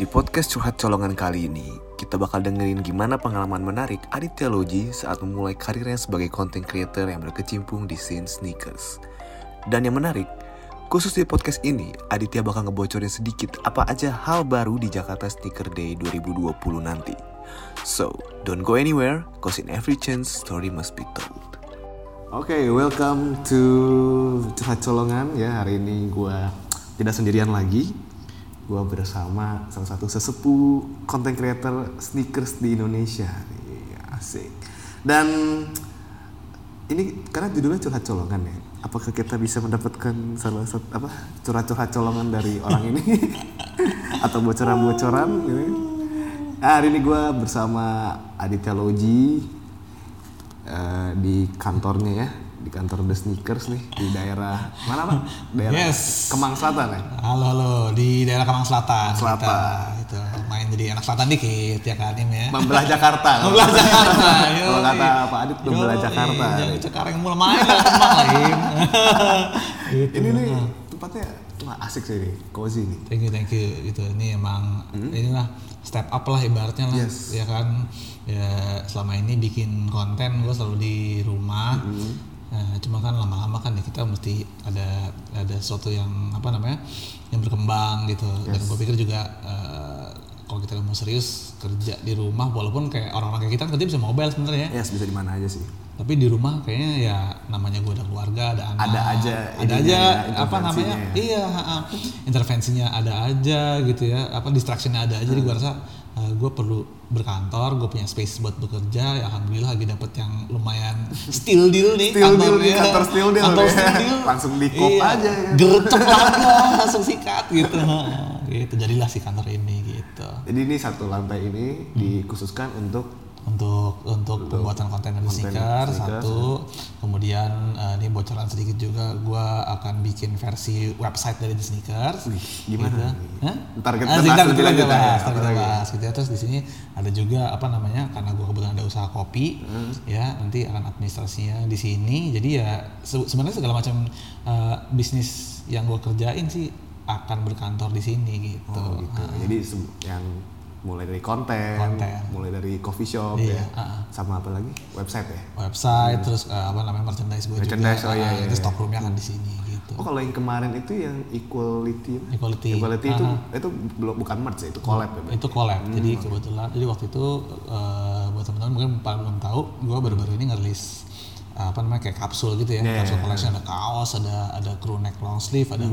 Di podcast Curhat Colongan kali ini, kita bakal dengerin gimana pengalaman menarik Aditya Loji saat memulai karirnya sebagai content creator yang berkecimpung di scene sneakers. Dan yang menarik, khusus di podcast ini, Aditya bakal ngebocorin sedikit apa aja hal baru di Jakarta Sneaker Day 2020 nanti. So, don't go anywhere, cause in every chance, story must be told. Oke, okay, welcome to Curhat Colongan ya. Hari ini gue tidak sendirian lagi. Gue bersama salah satu sesepuh content creator sneakers di Indonesia. Asik. Dan ini karena judulnya Curhat Colongan ya. Apakah kita bisa mendapatkan salah satu apa curhat-curhat colongan dari orang ini atau bocoran-bocoran gitu? Nah, hari ini gue bersama Aditya Loji uh, di kantornya ya di kantor The Sneakers nih di daerah mana pak? Daerah Yes. Kemang Selatan ya? Halo halo di daerah Kemang Selatan. Selatan. Kita, itu main jadi anak selatan dikit ya kan ini ya. Membelah Jakarta. Membelah Jakarta. Kalau kata Pak Adit membelah Jakarta. Jangan Jakarta yang mulai main lah Kemang lah Im. gitu. Ini nih tempatnya wah asik sih ini, cozy nih. Thank you, thank you. Gitu. Ini emang inilah step up lah ibaratnya lah, Hmm. Yes. ya kan. Ya selama ini bikin konten gue selalu di rumah. Hmm. Nah, cuma kan lama-lama kan ya kita mesti ada ada sesuatu yang apa namanya yang berkembang gitu. Dan gue pikir juga eh, kalau kita mau serius kerja di rumah, walaupun kayak orang-orang kayak kita kan kerja bisa mobile sebenarnya. ya. Yes, bisa di mana aja sih. Tapi di rumah kayaknya ya namanya gue ada keluarga, ada anak. Ada aja Ada aja ya, apa namanya? ya. Iya, intervensinya ada aja gitu ya. Apa distractionnya ada aja. Jadi gue rasa gue perlu berkantor, gue punya space buat bekerja. Ya, alhamdulillah lagi dapet yang lumayan still deal nih Still deal kantor still deal Kantor nih. still deal. Langsung di kop Iya, aja ya. Gercep langsung sikat gitu. Gitu. Jadilah si kantor ini gitu. Jadi ini satu lantai ini dikhususkan untuk untuk untuk pembuatan konten sneaker sneakers, satu kemudian eh, ini bocoran sedikit juga gua akan bikin versi website dari The Sneakers gimana gitu. Hah? Ntar kita Ah, bahas ntar kita bahas, apa ntar kita lagi? bahas gitu ya. terus di sini ada juga apa namanya karena gua kebetulan ada usaha kopi Hmm. ya nanti akan administrasinya di sini jadi ya se- sebenarnya segala macam eh, bisnis yang gua kerjain sih akan berkantor di sini gitu Oh gitu. Jadi se- yang mulai dari konten, Konten. mulai dari coffee shop Iya, ya, ah. sama apa lagi? Website ya. website terus eh, apa namanya merchandise gue juga Merchandise, oh iya, ah, iya, itu iya. stockroomnya akan di sini gitu Oh kalau yang kemarin itu yang equality? Equality. equality itu Aha. itu belum bukan merch ya, itu collab ya. Itu collab Hmm. jadi kebetulan jadi waktu itu eh, buat teman-teman mungkin belum tahu gue baru-baru ini ngerilis apa namanya kayak kapsul gitu ya Yeah. kapsul collection ada kaos ada ada crew neck long sleeve ada Hmm.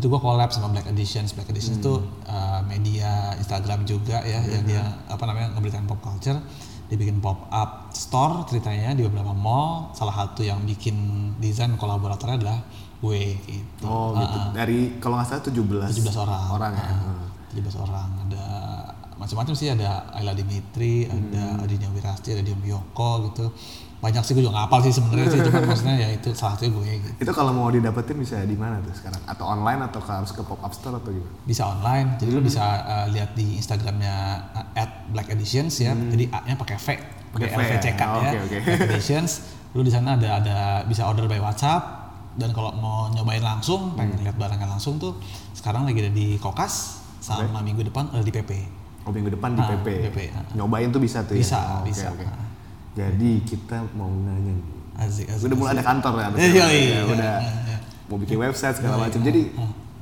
Itu gue collab sama Black Editions. Black Editions itu eh, media Instagram juga ya yang dia apa namanya ngeberitain pop culture. Dibikin pop up store ceritanya di beberapa mall. Salah satu yang bikin desain kolaboratornya adalah gue gitu. Oh gitu. Dari kalau nggak salah 17 17 orang. Orang ya. Ah, 17 orang. Ada macam-macam sih. Ada Ayla Dimitri, ada Adinia Wirasti, ada Dion Yoko gitu. Banyak sih gue juga nggak hafal sih sebenarnya sih, cuman maksudnya ya itu salah satunya gue gitu. Itu kalau mau didapetin bisa di mana tuh sekarang? Atau online atau harus ke pop up store atau gimana? Bisa online, jadi lu bisa uh, lihat di Instagramnya uh, at Black Editions ya. Jadi A-nya pakai V, pakai V ya? LVCK Oh, ya. oke, oke. Black Editions. Lu di sana ada ada bisa order by WhatsApp dan kalau mau nyobain langsung, pengen Hmm. lihat barangnya langsung tuh sekarang lagi ada di Kokas sama minggu depan ada di PP. Oh minggu depan di Ah, PP. PP, ah. Nyobain tuh bisa tuh Bisa, ya? Oh, bisa. oke. Ah. Jadi kita mau nanya nih. Asik, asik. Udah mulai ada kantor ya? Betul? iya, Ya, iya, udah iya, iya. mau bikin website segala macam. Jadi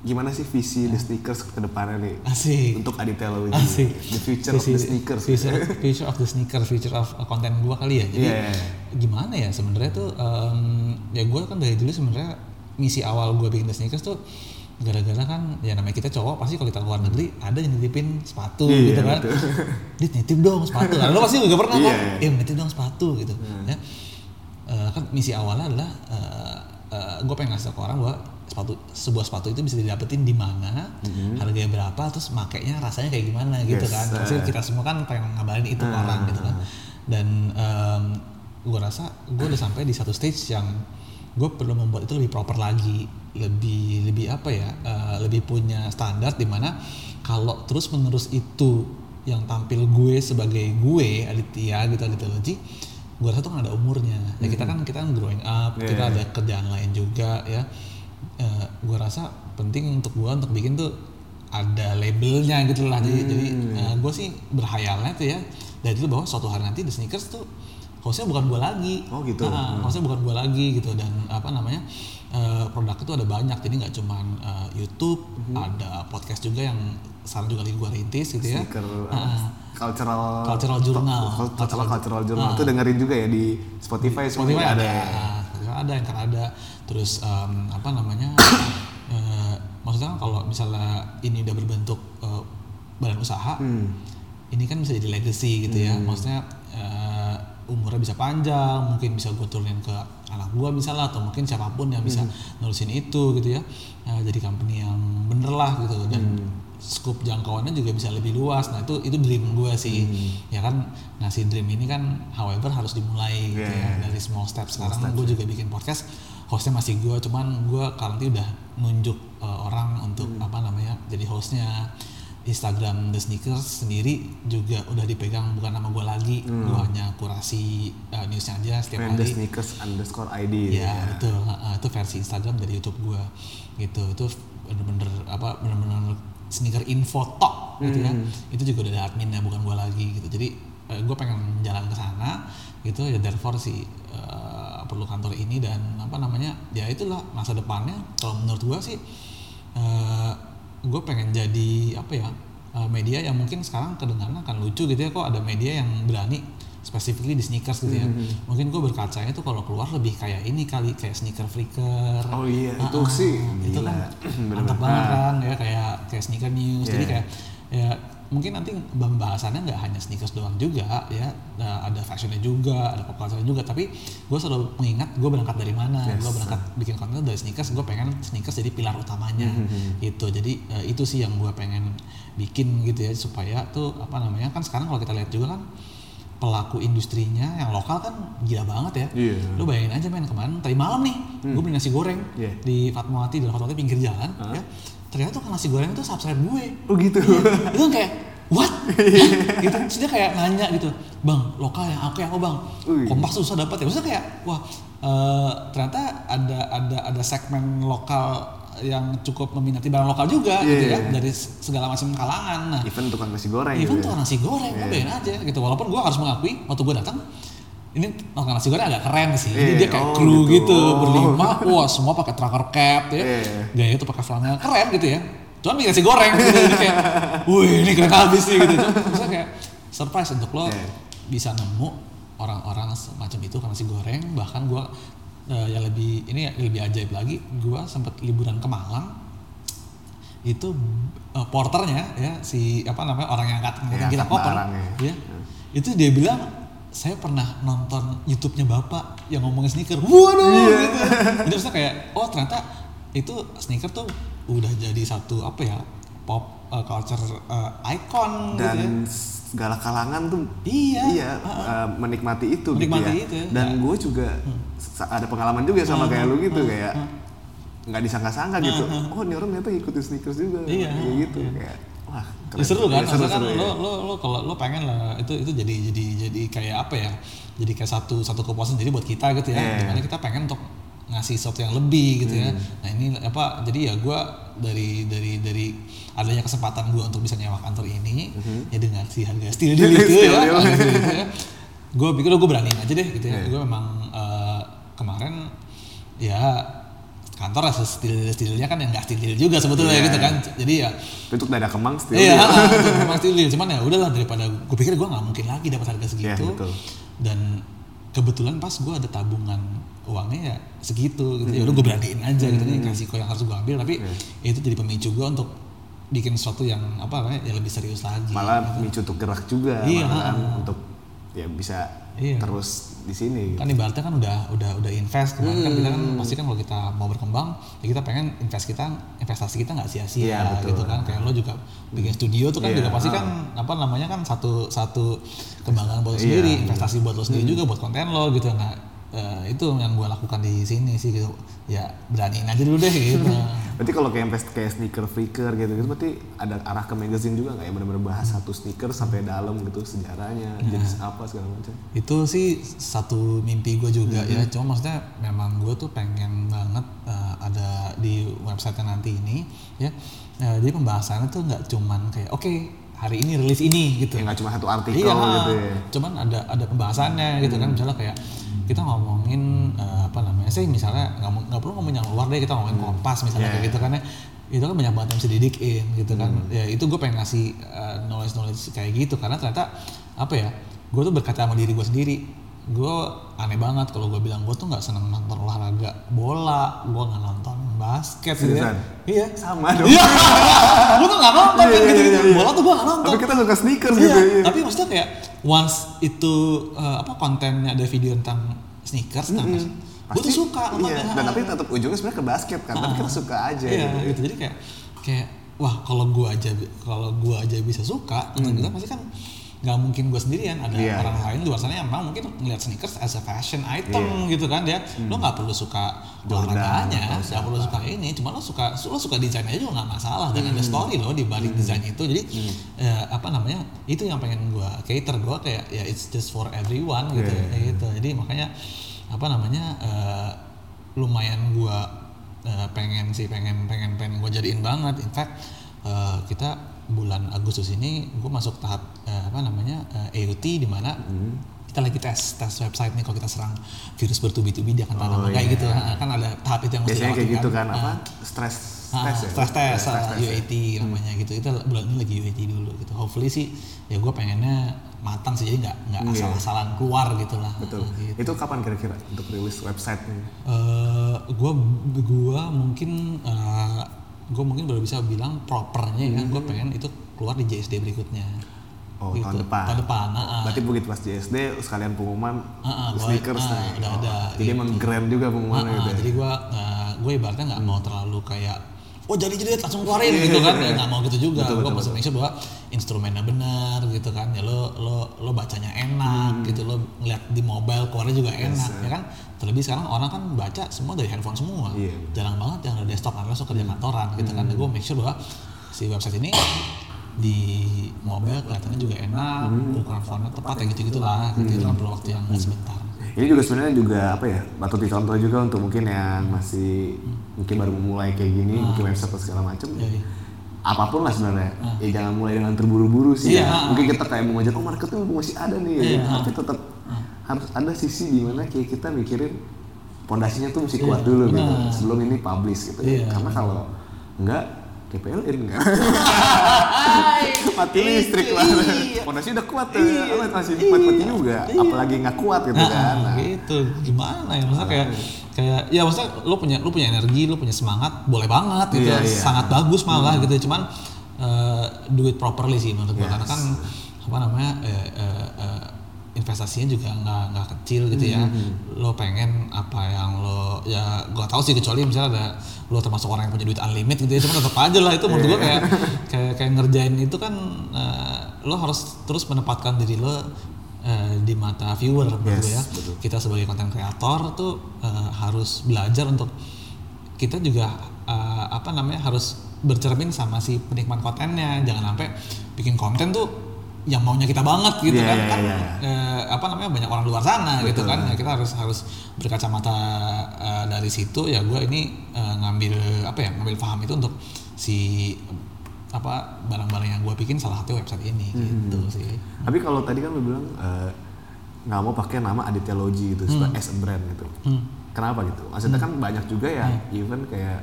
gimana sih visi The Sneakers ke depannya nih? Asik. Untuk Aditya Loji. Asik. The future of Visi- the sneakers. Future, future of the sneaker, future of uh, konten gua kali ya. Jadi Iya, iya, iya. gimana ya sebenarnya tuh em, ya gua kan dari dulu sebenarnya misi awal gua bikin the sneakers tuh gara-gara kan ya namanya kita cowok pasti kalau kita keluar negeri ada yang nitipin sepatu Iya, gitu kan. Dit nitip dong sepatu. Nah, lo pasti juga pernah Iya, kan? iya. Eh nitip dong sepatu gitu. Ya. Eh, kan misi awalnya adalah gue pengen ngasih ke orang bahwa sepatu sebuah sepatu itu bisa didapetin di mana, harganya berapa, terus makainya rasanya kayak gimana gitu Yes, kan. eh. Pasti kita semua kan pengen ngabarin itu ke orang gitu kan. Dan gue rasa gue udah sampai di satu stage yang gue perlu membuat itu lebih proper lagi, lebih lebih apa ya, eh, lebih punya standar di mana kalau terus menerus itu yang tampil gue sebagai gue Aditya gitu Aditya Loji gue rasa tuh kan ada umurnya. Ya kita kan kita kan growing up Yeah, kita ada kerjaan lain juga ya. Gue rasa penting untuk gue untuk bikin tuh ada labelnya gitu lah. Jadi jadi Hmm. gue sih berhayalnya tuh ya dari dulu bahwa suatu hari nanti the sneakers tuh hostnya bukan gue lagi. Oh, gitu. Nah, hostnya bukan gue lagi gitu. Dan apa namanya eh, produk itu ada banyak jadi nggak cuman eh, YouTube Mhm. ada podcast juga yang sekarang juga lagi gue rintis gitu ya Sneaker uh, Ah. cultural Cultural journal. Cul- Cultural, cultural journal itu dengerin juga ya di Spotify semua Spotify ada, ya? Spotify ada, yang ada. Terus em, apa namanya? eh, maksudnya kalau misalnya ini udah berbentuk eh, badan usaha, Hmm. ini kan bisa jadi legacy gitu ya. Maksudnya eh, umurnya bisa panjang, mungkin bisa gue turunin ke anak gua misalnya atau mungkin siapa pun yang bisa nulisin itu gitu ya. Eh, jadi company yang bener lah gitu dan scope jangkauannya juga bisa lebih luas. Nah itu itu dream gue sih. Ya kan ngasih dream ini kan however harus dimulai gitu ya Yeah. dari small steps. Sekarang gue juga bikin podcast, hostnya masih gue, cuman gue currently udah nunjuk uh, orang untuk apa namanya jadi hostnya. Instagram The Sneakers sendiri juga udah dipegang bukan nama gue lagi, gue hanya kurasi uh, newsnya aja setiap And the hari. sneakers underscore ID gitu Ya, betul. Heeh, itu versi Instagram dari YouTube gua gitu. Itu bener-bener apa bener-bener sneaker info tok gitu ya. Itu juga udah ada adminnya bukan gua lagi gitu. Jadi eh, gua pengen jalan ke sana gitu ya therefore sih eh, perlu kantor ini dan apa namanya ya itulah masa depannya kalau menurut gua sih eh gue pengen jadi apa ya eh, media yang mungkin sekarang kedengaran akan lucu gitu ya kok ada media yang berani specifically di sneakers gitu ya. Mungkin gue berkacanya tuh kalau keluar lebih kayak ini kali kayak sneaker freaker Oh iya, itu Ah, sih. itu kan. Bener-bener. mantap banget Ah. kan ya kayak kayak sneaker news. Jadi Yeah. kayak ya mungkin nanti pembahasannya nggak hanya sneakers doang juga ya Nah, ada fashionnya juga ada pop culture juga tapi gue selalu mengingat gue berangkat dari mana Yes. gue berangkat bikin konten dari sneakers gue pengen sneakers jadi pilar utamanya Mm-hmm. gitu jadi eh, itu sih yang gue pengen bikin gitu ya supaya tuh apa namanya kan sekarang kalau kita lihat juga kan pelaku industrinya yang lokal kan gila banget ya Iya. lu bayangin aja men kemarin tadi malam nih gue beli nasi goreng Iya. di Fatmawati dan Fatmawati pinggir jalan ya ternyata tuh kan nasi goreng itu subscribe gue Oh gitu. Iya, itu kan kayak what gitu terus dia kayak nanya gitu bang lokal yang aku yang bang kompas susah dapat ya maksudnya kayak wah eh, ternyata ada ada ada segmen lokal yang cukup meminati barang lokal juga gitu Iya. ya dari segala macam kalangan nah Even tukang nasi goreng Even gitu tuh ya. nasi goreng, gue Iya. bayangin aja gitu. Walaupun gue harus mengakui waktu gue datang, ini tukang nasi goreng agak keren sih. Jadi Iya, dia kayak oh kru gitu. gitu, Oh. berlima, wah semua pakai trucker cap ya. Iya. Gaya itu pakai flanel keren gitu ya. Cuman bikin nasi goreng gitu, jadi kayak, wih ini keren habis nih gitu. Cuma maksudnya kayak surprise untuk lo Iya. bisa nemu orang-orang semacam itu karena nasi goreng. Bahkan gue yang lebih ini yang lebih ajaib lagi, gue sempat liburan ke Malang itu eh, porternya ya si apa namanya orang yang angkat Ya, kita koper ya. ya itu dia bilang saya pernah nonton YouTube-nya bapak yang ngomongin sneaker waduh Iya. gitu jadi maksudnya kayak oh ternyata itu sneaker tuh udah jadi satu apa ya pop eh, culture eh, icon gitu ya Dan segala kalangan tuh Iya. iya eh, menikmati itu Menikmati gitu itu, ya. ya. Dan Ya. gue juga sa- ada pengalaman juga sama kayak lu gitu kayak nggak disangka-sangka gitu. Oh, ini orang ternyata ngikutin sneakers juga. Iya. Kayak gitu kayak wah, Ya, seru kan, Iya, seru, maksudnya kan seru, lo, ya. lo, lo kalau lo pengen lah itu itu jadi jadi jadi kayak apa ya? Jadi kayak satu satu kepuasan jadi buat kita gitu ya. Iya. Hmm. Di mana kita pengen untuk ngasih sesuatu yang lebih gitu ya. Nah ini apa? Jadi ya gue dari dari dari adanya kesempatan gue untuk bisa nyewa kantor ini ya dengan si harga steel deal itu ya, deal. harga steel itu ya. Gue pikir gue beraniin aja deh gitu ya. Iya. Gue memang eh, kemarin ya kantor rasa steel steelnya kan yang nggak deal juga sebetulnya Iya. gitu kan. Jadi ya Untuk dada kemang still. Iya, itu memang still deal. Cuman ya udahlah daripada gue pikir gue nggak mungkin lagi dapat harga segitu. Iya, betul. Dan kebetulan pas gue ada tabungan uangnya ya segitu gitu. Ya udah gue beraniin aja gitu Hmm. nih resiko yang harus gue ambil tapi Iya. itu jadi pemicu gue untuk bikin sesuatu yang apa yang lebih serius lagi. Malah micu untuk gerak juga Iya. malah untuk ya bisa Iya. terus di sini gitu. kan ibaratnya kan udah udah udah invest kemarin kan kita kan Hmm. pasti kan kalau kita mau berkembang ya kita pengen invest kita investasi kita nggak sia-sia betul. gitu kan kayak lo juga bikin studio tuh kan Iya, juga pasti ah. kan apa namanya kan satu satu kebanggaan buat lo sendiri iya. investasi buat lo sendiri juga buat konten lo gitu nah eh, itu yang gue lakukan di sini sih gitu. Ya beraniin aja dulu deh gitu. Berarti kalau kayak invest kayak sneaker freaker gitu gitu berarti ada arah ke magazine juga nggak ya? Benar-benar bahas satu sneaker sampai dalam gitu sejarahnya jenis apa segala macam. itu sih satu mimpi gue juga ya. Cuma maksudnya memang gue tuh pengen banget eh, ada di website nanti ini ya. Eh, jadi pembahasannya tuh nggak cuman kayak oke hari ini rilis ini gitu. Ya nggak cuma satu artikel iya gitu ya. cuman ada ada pembahasannya gitu kan. Misalnya kayak kita ngomongin eh, apa namanya sih misalnya nggak perlu ngomongin yang luar deh kita ngomongin kompas misalnya Yeah. kayak gitu kan ya. Itu kan banyak banget yang bisa didikin gitu kan. Ya itu gue pengen ngasih knowledge knowledge kayak gitu. Karena ternyata apa ya gue tuh berkata sama diri gue sendiri. Gue aneh banget kalau gue bilang gue tuh nggak seneng nonton olahraga bola. Gue nggak nonton basket gitu ya. Iya. Sama dong. iya. Gue tuh nggak nonton Iya, iya, gitu, iya, iya. bola tuh gue nggak nonton. Tapi kita suka sneakers Iya, gitu. iya. tapi maksudnya kayak once itu eh, apa kontennya ada video tentang sneakers, nah, gue tuh suka Iya. Dan tapi tetap ujungnya sebenarnya ke basket kan. Tapi kita suka aja. iya, gitu. gitu. Jadi kayak kayak wah kalau gue aja kalau gue aja bisa suka, hmm. kita pasti kan nggak mungkin gue sendirian ada Iya, orang lain luar sana yang memang mungkin ngeliat sneakers as a fashion item gitu kan dia lo nggak perlu suka olahraganya nggak perlu suka ini cuma lo suka lo suka desainnya juga nggak masalah dan ada story lo di balik desain itu. Jadi eh, apa namanya itu yang pengen gue cater gue kayak ya it's just for everyone gitu Iya, kayak gitu. Jadi makanya apa namanya eh, lumayan gue pengen sih pengen pengen pengen gue jadiin banget. In fact eh, kita bulan Agustus ini gue masuk tahap eh, apa namanya eh, AUT di mana kita lagi tes tes website nih kalau kita serang virus bertubi-tubi dia akan tanda Oh, kayak iya. gitu Nah, kan ada tahap itu yang mesti Biasanya kayak gitu kan Ah. apa? Stress Ah, test ya. stress test, Stress ah, test ya. UAT namanya gitu. Itu bulan ini lagi UAT dulu gitu. Hopefully sih ya gue pengennya matang sih jadi nggak nggak Iya. asal-asalan keluar gitu lah. Betul. Ah, gitu. Itu kapan kira-kira untuk rilis website-nya? Eh, gua gua mungkin eh, gua mungkin baru bisa bilang propernya ya. Gue pengen itu keluar di JSD berikutnya. Oh, Gitu. tahun depan. Tahun depan. ah, ah. Berarti begitu pas JSD sekalian pengumuman Ah, ah, sneakers ah, nih. Oh, ada, Jadi gitu. emang grand juga pengumumannya Ah, gitu. ah, ya. jadi gue gue ibaratnya nggak mau terlalu kayak oh jadi jadi langsung keluarin gitu kan? Ya nggak mau gitu juga. Betul, gue masih make sure bahwa instrumennya benar gitu kan? Ya lo lo lo bacanya enak gitu. Lo ngeliat di mobile keluarnya juga enak ya kan? Terlebih sekarang orang kan baca semua dari handphone semua. Iya. jarang banget yang ada desktop karena langsung kerja kantoran gitu kan? Gue make sure bahwa si website ini di mobile kelihatannya juga enak ukuran fontnya tepat ya gitu gitulah gitu itu kan perlu waktu yang nggak sebentar Ini juga sebenarnya juga apa ya? Patut dicontoh juga untuk mungkin yang masih mungkin baru memulai kayak gini, mungkin website atau segala macam. Ah. Iya, iya. Apa pun lah sebenarnya. Ya jangan mulai dengan terburu-buru sih. Iya. ya. Mungkin kita kayak mau ngajak oh marketnya masih ada nih, Iya. tapi tetap harus ada sisi di mana kayak kita mikirin pondasinya tuh mesti kuat Iya, dulu gitu benar. sebelum ini publish gitu. Iya. Karena kalau enggak TPLN enggak. mati listrik lah. Iya. Pondasi udah kuat tuh, masih mati juga. Apalagi nggak kuat gitu Nah, kan. Nah, gitu gimana ya maksudnya kayak kayak ya maksudnya lo punya lo punya energi lo punya semangat boleh banget gitu Iya, iya. sangat bagus malah gitu cuman eh, do it properly sih menurut gue Yes. karena kan apa namanya eh, eh, eh, investasinya juga nggak nggak kecil gitu ya Mm-hmm. lo pengen apa yang lo ya gue tahu sih kecuali misalnya ada lo termasuk orang yang punya duit unlimited gitu ya cuma tetap aja lah itu menurut gue kayak kayak kayak ngerjain itu kan eh, lo harus terus menempatkan diri lo eh, di mata viewer Yes, ya betul. kita sebagai konten kreator tuh eh, harus belajar untuk kita juga eh, apa namanya harus bercermin sama si penikmat kontennya jangan sampai bikin konten tuh yang maunya kita banget gitu Iya, kan iya, kan iya. eh, apa namanya banyak orang luar sana gitu kan ya kita harus harus berkacamata eh, dari situ ya gue ini eh, ngambil apa ya ngambil paham itu untuk si apa barang-barang yang gue bikin salah satu website ini Hmm. gitu sih Tapi kalau tadi kan lu bilang eh, nggak mau pakai nama Aditya Logi gitu, Hmm. as a brand gitu. Kenapa gitu? Maksudnya kan banyak juga ya, even kayak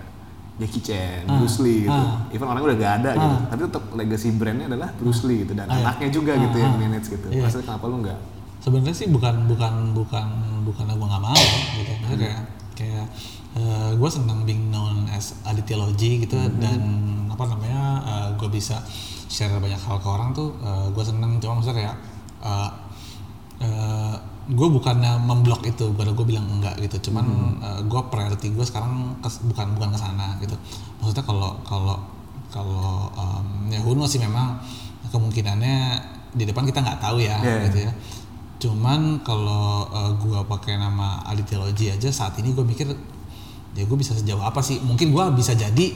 Jackie Chan, Bruce Lee gitu. Ah. Even orang udah gak ada gitu, tapi tetap legacy brandnya adalah Bruce Lee gitu dan Ah, iya. anaknya juga Ah, gitu yang ah. manage gitu. Iya. Maksudnya kenapa lu nggak? sebenarnya sih bukan bukan bukan bukan gue nggak mau gitu maksudnya kayak kayak gue senang being known as Aditya Logi gitu dan apa namanya gue bisa share banyak hal ke orang tuh gue seneng cuma maksudnya kayak gue bukannya memblok itu baru gue bilang enggak gitu. Cuman gue priority gue sekarang kes- bukan bukan ke sana gitu. Maksudnya kalau kalau kalau um, ya knows sih memang kemungkinannya di depan kita nggak tahu ya Yeah. gitu ya. Cuman kalau uh, gua pakai nama Aditya Logi aja saat ini gue mikir ya gue bisa sejauh apa sih? Mungkin gua bisa jadi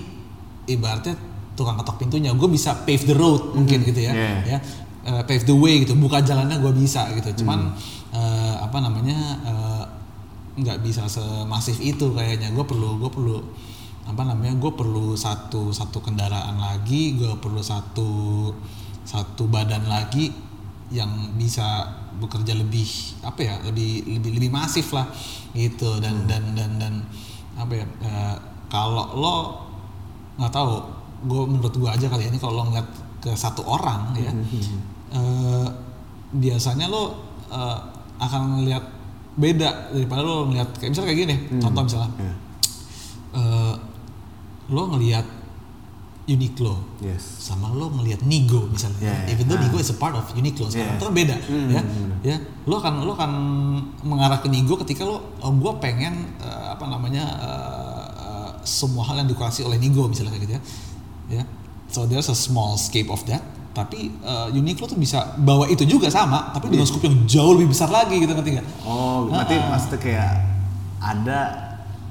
ibaratnya tukang ketok pintunya. Gue bisa pave the road mungkin gitu ya Yeah. ya. Uh, pave the way gitu buka jalannya gue bisa gitu. Cuman uh, apa namanya uh, nggak bisa semasif itu kayaknya. Gue perlu gue perlu apa namanya gue perlu satu satu kendaraan lagi gue perlu satu satu badan lagi yang bisa bekerja lebih apa ya lebih lebih lebih masif lah gitu. Dan dan dan dan apa ya eh, kalau lo nggak tahu gue menurut gue aja kali ya, ini kalau lo ngeliat ke satu orang ya eh, biasanya lo eh, akan ngeliat beda daripada lo ngeliat kayak misalnya kayak gini contoh misalnya Iya. eh, lo ngeliat Uniqlo Yes. sama lo ngelihat Nigo misalnya, Yeah, yeah. even though Ah. Nigo is a part of Uniqlo sekarang Yeah. itu kan beda, Hmm, ya, bener. ya, lo kan lo kan mengarah ke Nigo ketika lo, oh, gue pengen eh, apa namanya eh, eh, semua hal yang dikuasai oleh Nigo misalnya kayak gitu ya, ya, so there's a small scape of that, tapi eh, Uniqlo tuh bisa bawa itu juga sama, tapi dengan scope yang jauh lebih besar lagi gitu ngerti nggak? Oh, berarti Ah. maksudnya kayak ada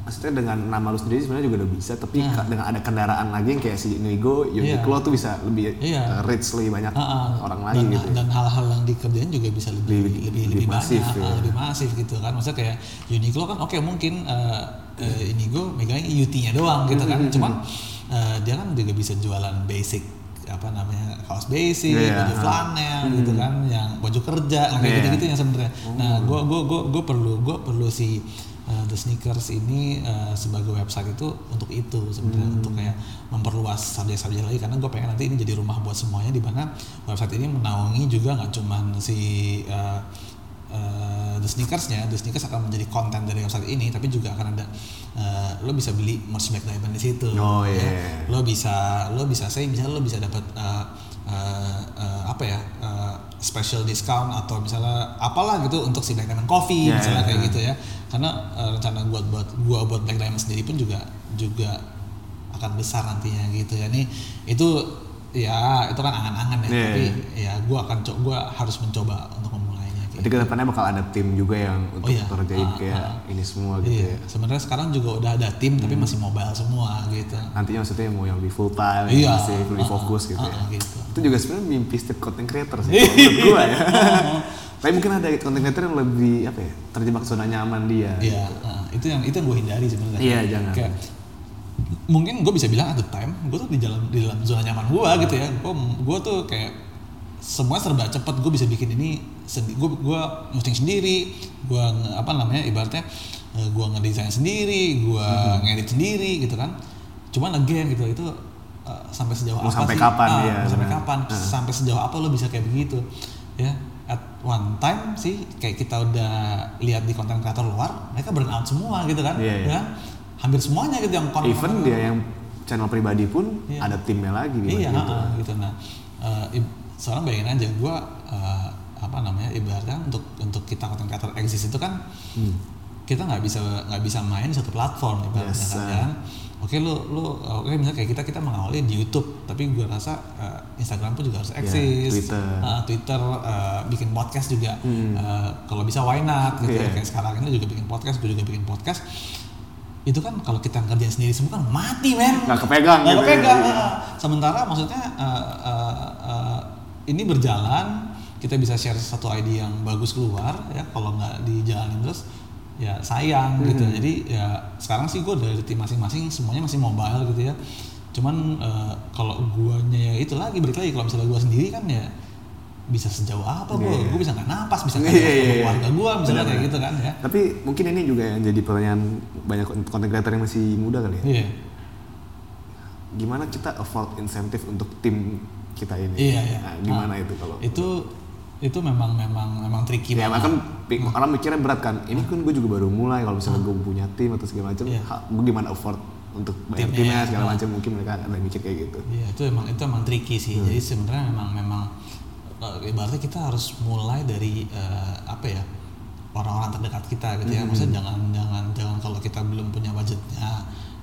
maksudnya dengan nama lu sendiri sebenarnya juga udah bisa tapi ka- dengan ada kendaraan lagi yang kayak si Inigo, Uniqlo tuh bisa lebih Iya. uh, reach lebih banyak Ah, ah. orang lagi dan, gitu. ya. dan hal-hal yang dikerjain juga bisa lebih Lebih- lebih lebih, lebih masif, banyak ya. lebih masif gitu kan maksudnya kayak Uniqlo kan oke mungkin eh eh, Inigo megang UT-nya doang gitu kan Hmm, cuman eh, dia kan juga bisa jualan basic apa namanya kaos basic Iya, baju flanel gitu kan yang baju kerja yang kayak Iya. gitu-gitu yang sebenarnya. Nah gue gue gue gue perlu gue perlu si uh, the sneakers ini uh, sebagai website itu untuk itu sebenarnya untuk kayak memperluas subjek-subjek lagi. Karena gue pengen nanti ini jadi rumah buat semuanya di mana website ini menaungi juga nggak cuman si uh, uh, the sneakersnya, the sneakers akan menjadi konten dari website ini, tapi juga akan ada uh, lo bisa beli merch Black Diamond di situ. Oh, ya. iya. Lo bisa, lo bisa saya misalnya lo bisa dapat uh, uh, uh, apa ya uh, special discount atau misalnya apalah gitu untuk si Black Diamond Coffee Iya, misalnya iya, kayak iya. gitu ya. Karena uh, rencana gua buat gua buat Black Diamond sendiri pun juga juga akan besar nantinya gitu ya. Nih itu ya itu kan angan-angan ya, Iya, tapi iya. ya gua akan gua harus mencoba Nanti ke depannya bakal ada tim juga yang untuk iya. ngerjain Ah, kayak ah. ini semua gitu Iya, ya. sebenarnya sekarang juga udah ada tim tapi Hmm. masih mobile semua gitu. Nantinya maksudnya mau yang lebih full time, Iya. yang masih lebih Ah, fokus ah, gitu ah, ya. ah, gitu. Itu juga sebenarnya mimpi setiap content creator sih menurut gua ya. Tapi mungkin ada content creator yang lebih apa ya terjebak zona nyaman dia. Iya, ah, itu yang itu yang gue hindari sebenarnya. Iya, jangan. Kayak, mungkin gue bisa bilang at the time, gue tuh di dalam di dalam zona nyaman gue gitu ya. Gue gue tuh kayak semua serba cepet gue bisa bikin ini gue gue sendiri gue apa namanya ibaratnya gue ngedesain sendiri gue Hmm. ngedit sendiri gitu kan cuman again gitu itu eh, sampai sejauh Mau apa sampai sih kapan Ah, dia mau sampai kapan Ah. sampai sejauh apa lo bisa kayak begitu ya at one time sih kayak kita udah lihat di konten kreator luar mereka burn out semua gitu kan Iya, iya. ya kan? hampir semuanya gitu yang konten Even dia yang channel pribadi pun Iya. ada timnya lagi gitu. iya gitu. gitu nah eh, ib- sekarang bayangin aja gue apa namanya ibaratnya untuk untuk kita konten kreator eksis itu kan Hmm. kita nggak bisa nggak bisa main satu platform ibaratnya Yes, kan, ya kan? Oke lu lu oke misalnya kayak kita kita mengawali di YouTube tapi gue rasa eh, Instagram pun juga harus eksis, Twitter. Ah, Twitter eh, bikin podcast juga Hmm. Eh, kalau bisa why not gitu ya Iya. kayak sekarang ini juga bikin podcast gue juga bikin podcast itu kan kalau kita ngerjain sendiri semua kan mati men Nggak kepegang nggak gitu ya. kepegang Iya. ah. sementara maksudnya eh, eh, eh, ini berjalan kita bisa share satu ide yang bagus keluar ya kalau nggak dijalanin terus ya sayang gitu Hmm. jadi ya sekarang sih gue dari tim masing-masing semuanya masih mobile gitu ya cuman eh, kalau guanya ya itu lagi balik lagi kalau misalnya gua sendiri kan ya bisa sejauh apa gue Iya. gue bisa nggak napas bisa Iya, nggak iya, iya. keluarga gue misalnya kayak gitu kan ya Tapi mungkin ini juga yang jadi pertanyaan banyak content creator yang masih muda kali ya. iya Gimana kita afford insentif untuk tim kita ini? Iya, iya. Nah, gimana Ah, itu kalau itu itu memang memang memang tricky Ya banget. kan pi- orang mikirnya berat kan. Ini kan gue juga baru mulai kalau misalnya gue punya tim atau segala macam, ha- gue gimana afford untuk bayar Timnya, timnya segala ah. macam mungkin mereka ada mikir kayak gitu. Iya itu emang itu emang tricky sih. Hmm. Jadi sebenarnya memang memang eh, ibaratnya kita harus mulai dari eh, apa ya orang-orang terdekat kita gitu ya. Hmm. Maksudnya jangan jangan jangan kalau kita belum punya budgetnya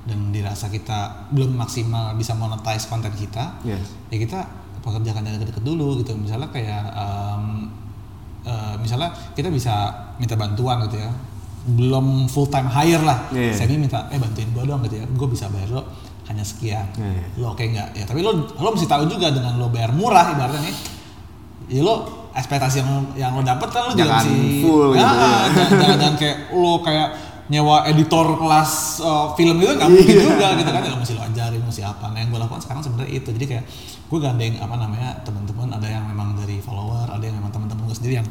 dan dirasa kita belum maksimal bisa monetize konten kita, Yes. ya kita pekerjakan yang deket-deket dulu gitu. Misalnya kayak em, eh, misalnya kita bisa minta bantuan gitu ya. Belum full time hire lah. Iya. Saya ini minta eh bantuin gue dong gitu ya. Gue bisa bayar lo hanya sekian Iya, iya. lo oke nggak ya tapi lo lo mesti tahu juga dengan lo bayar murah ibaratnya nih ya lo ekspektasi yang yang lo dapet kan lo juga Jangan mesti full gitu, Ah, ya. jangan, jangan, jangan kayak lo kayak nyewa editor kelas uh, film gitu nggak mungkin juga gitu kan. Ya mesti lo ajarin mesti apa. Nah yang gue lakukan sekarang sebenarnya itu. Jadi kayak gue gandeng apa namanya teman-teman. Ada yang memang dari follower ada yang memang teman-teman gue sendiri yang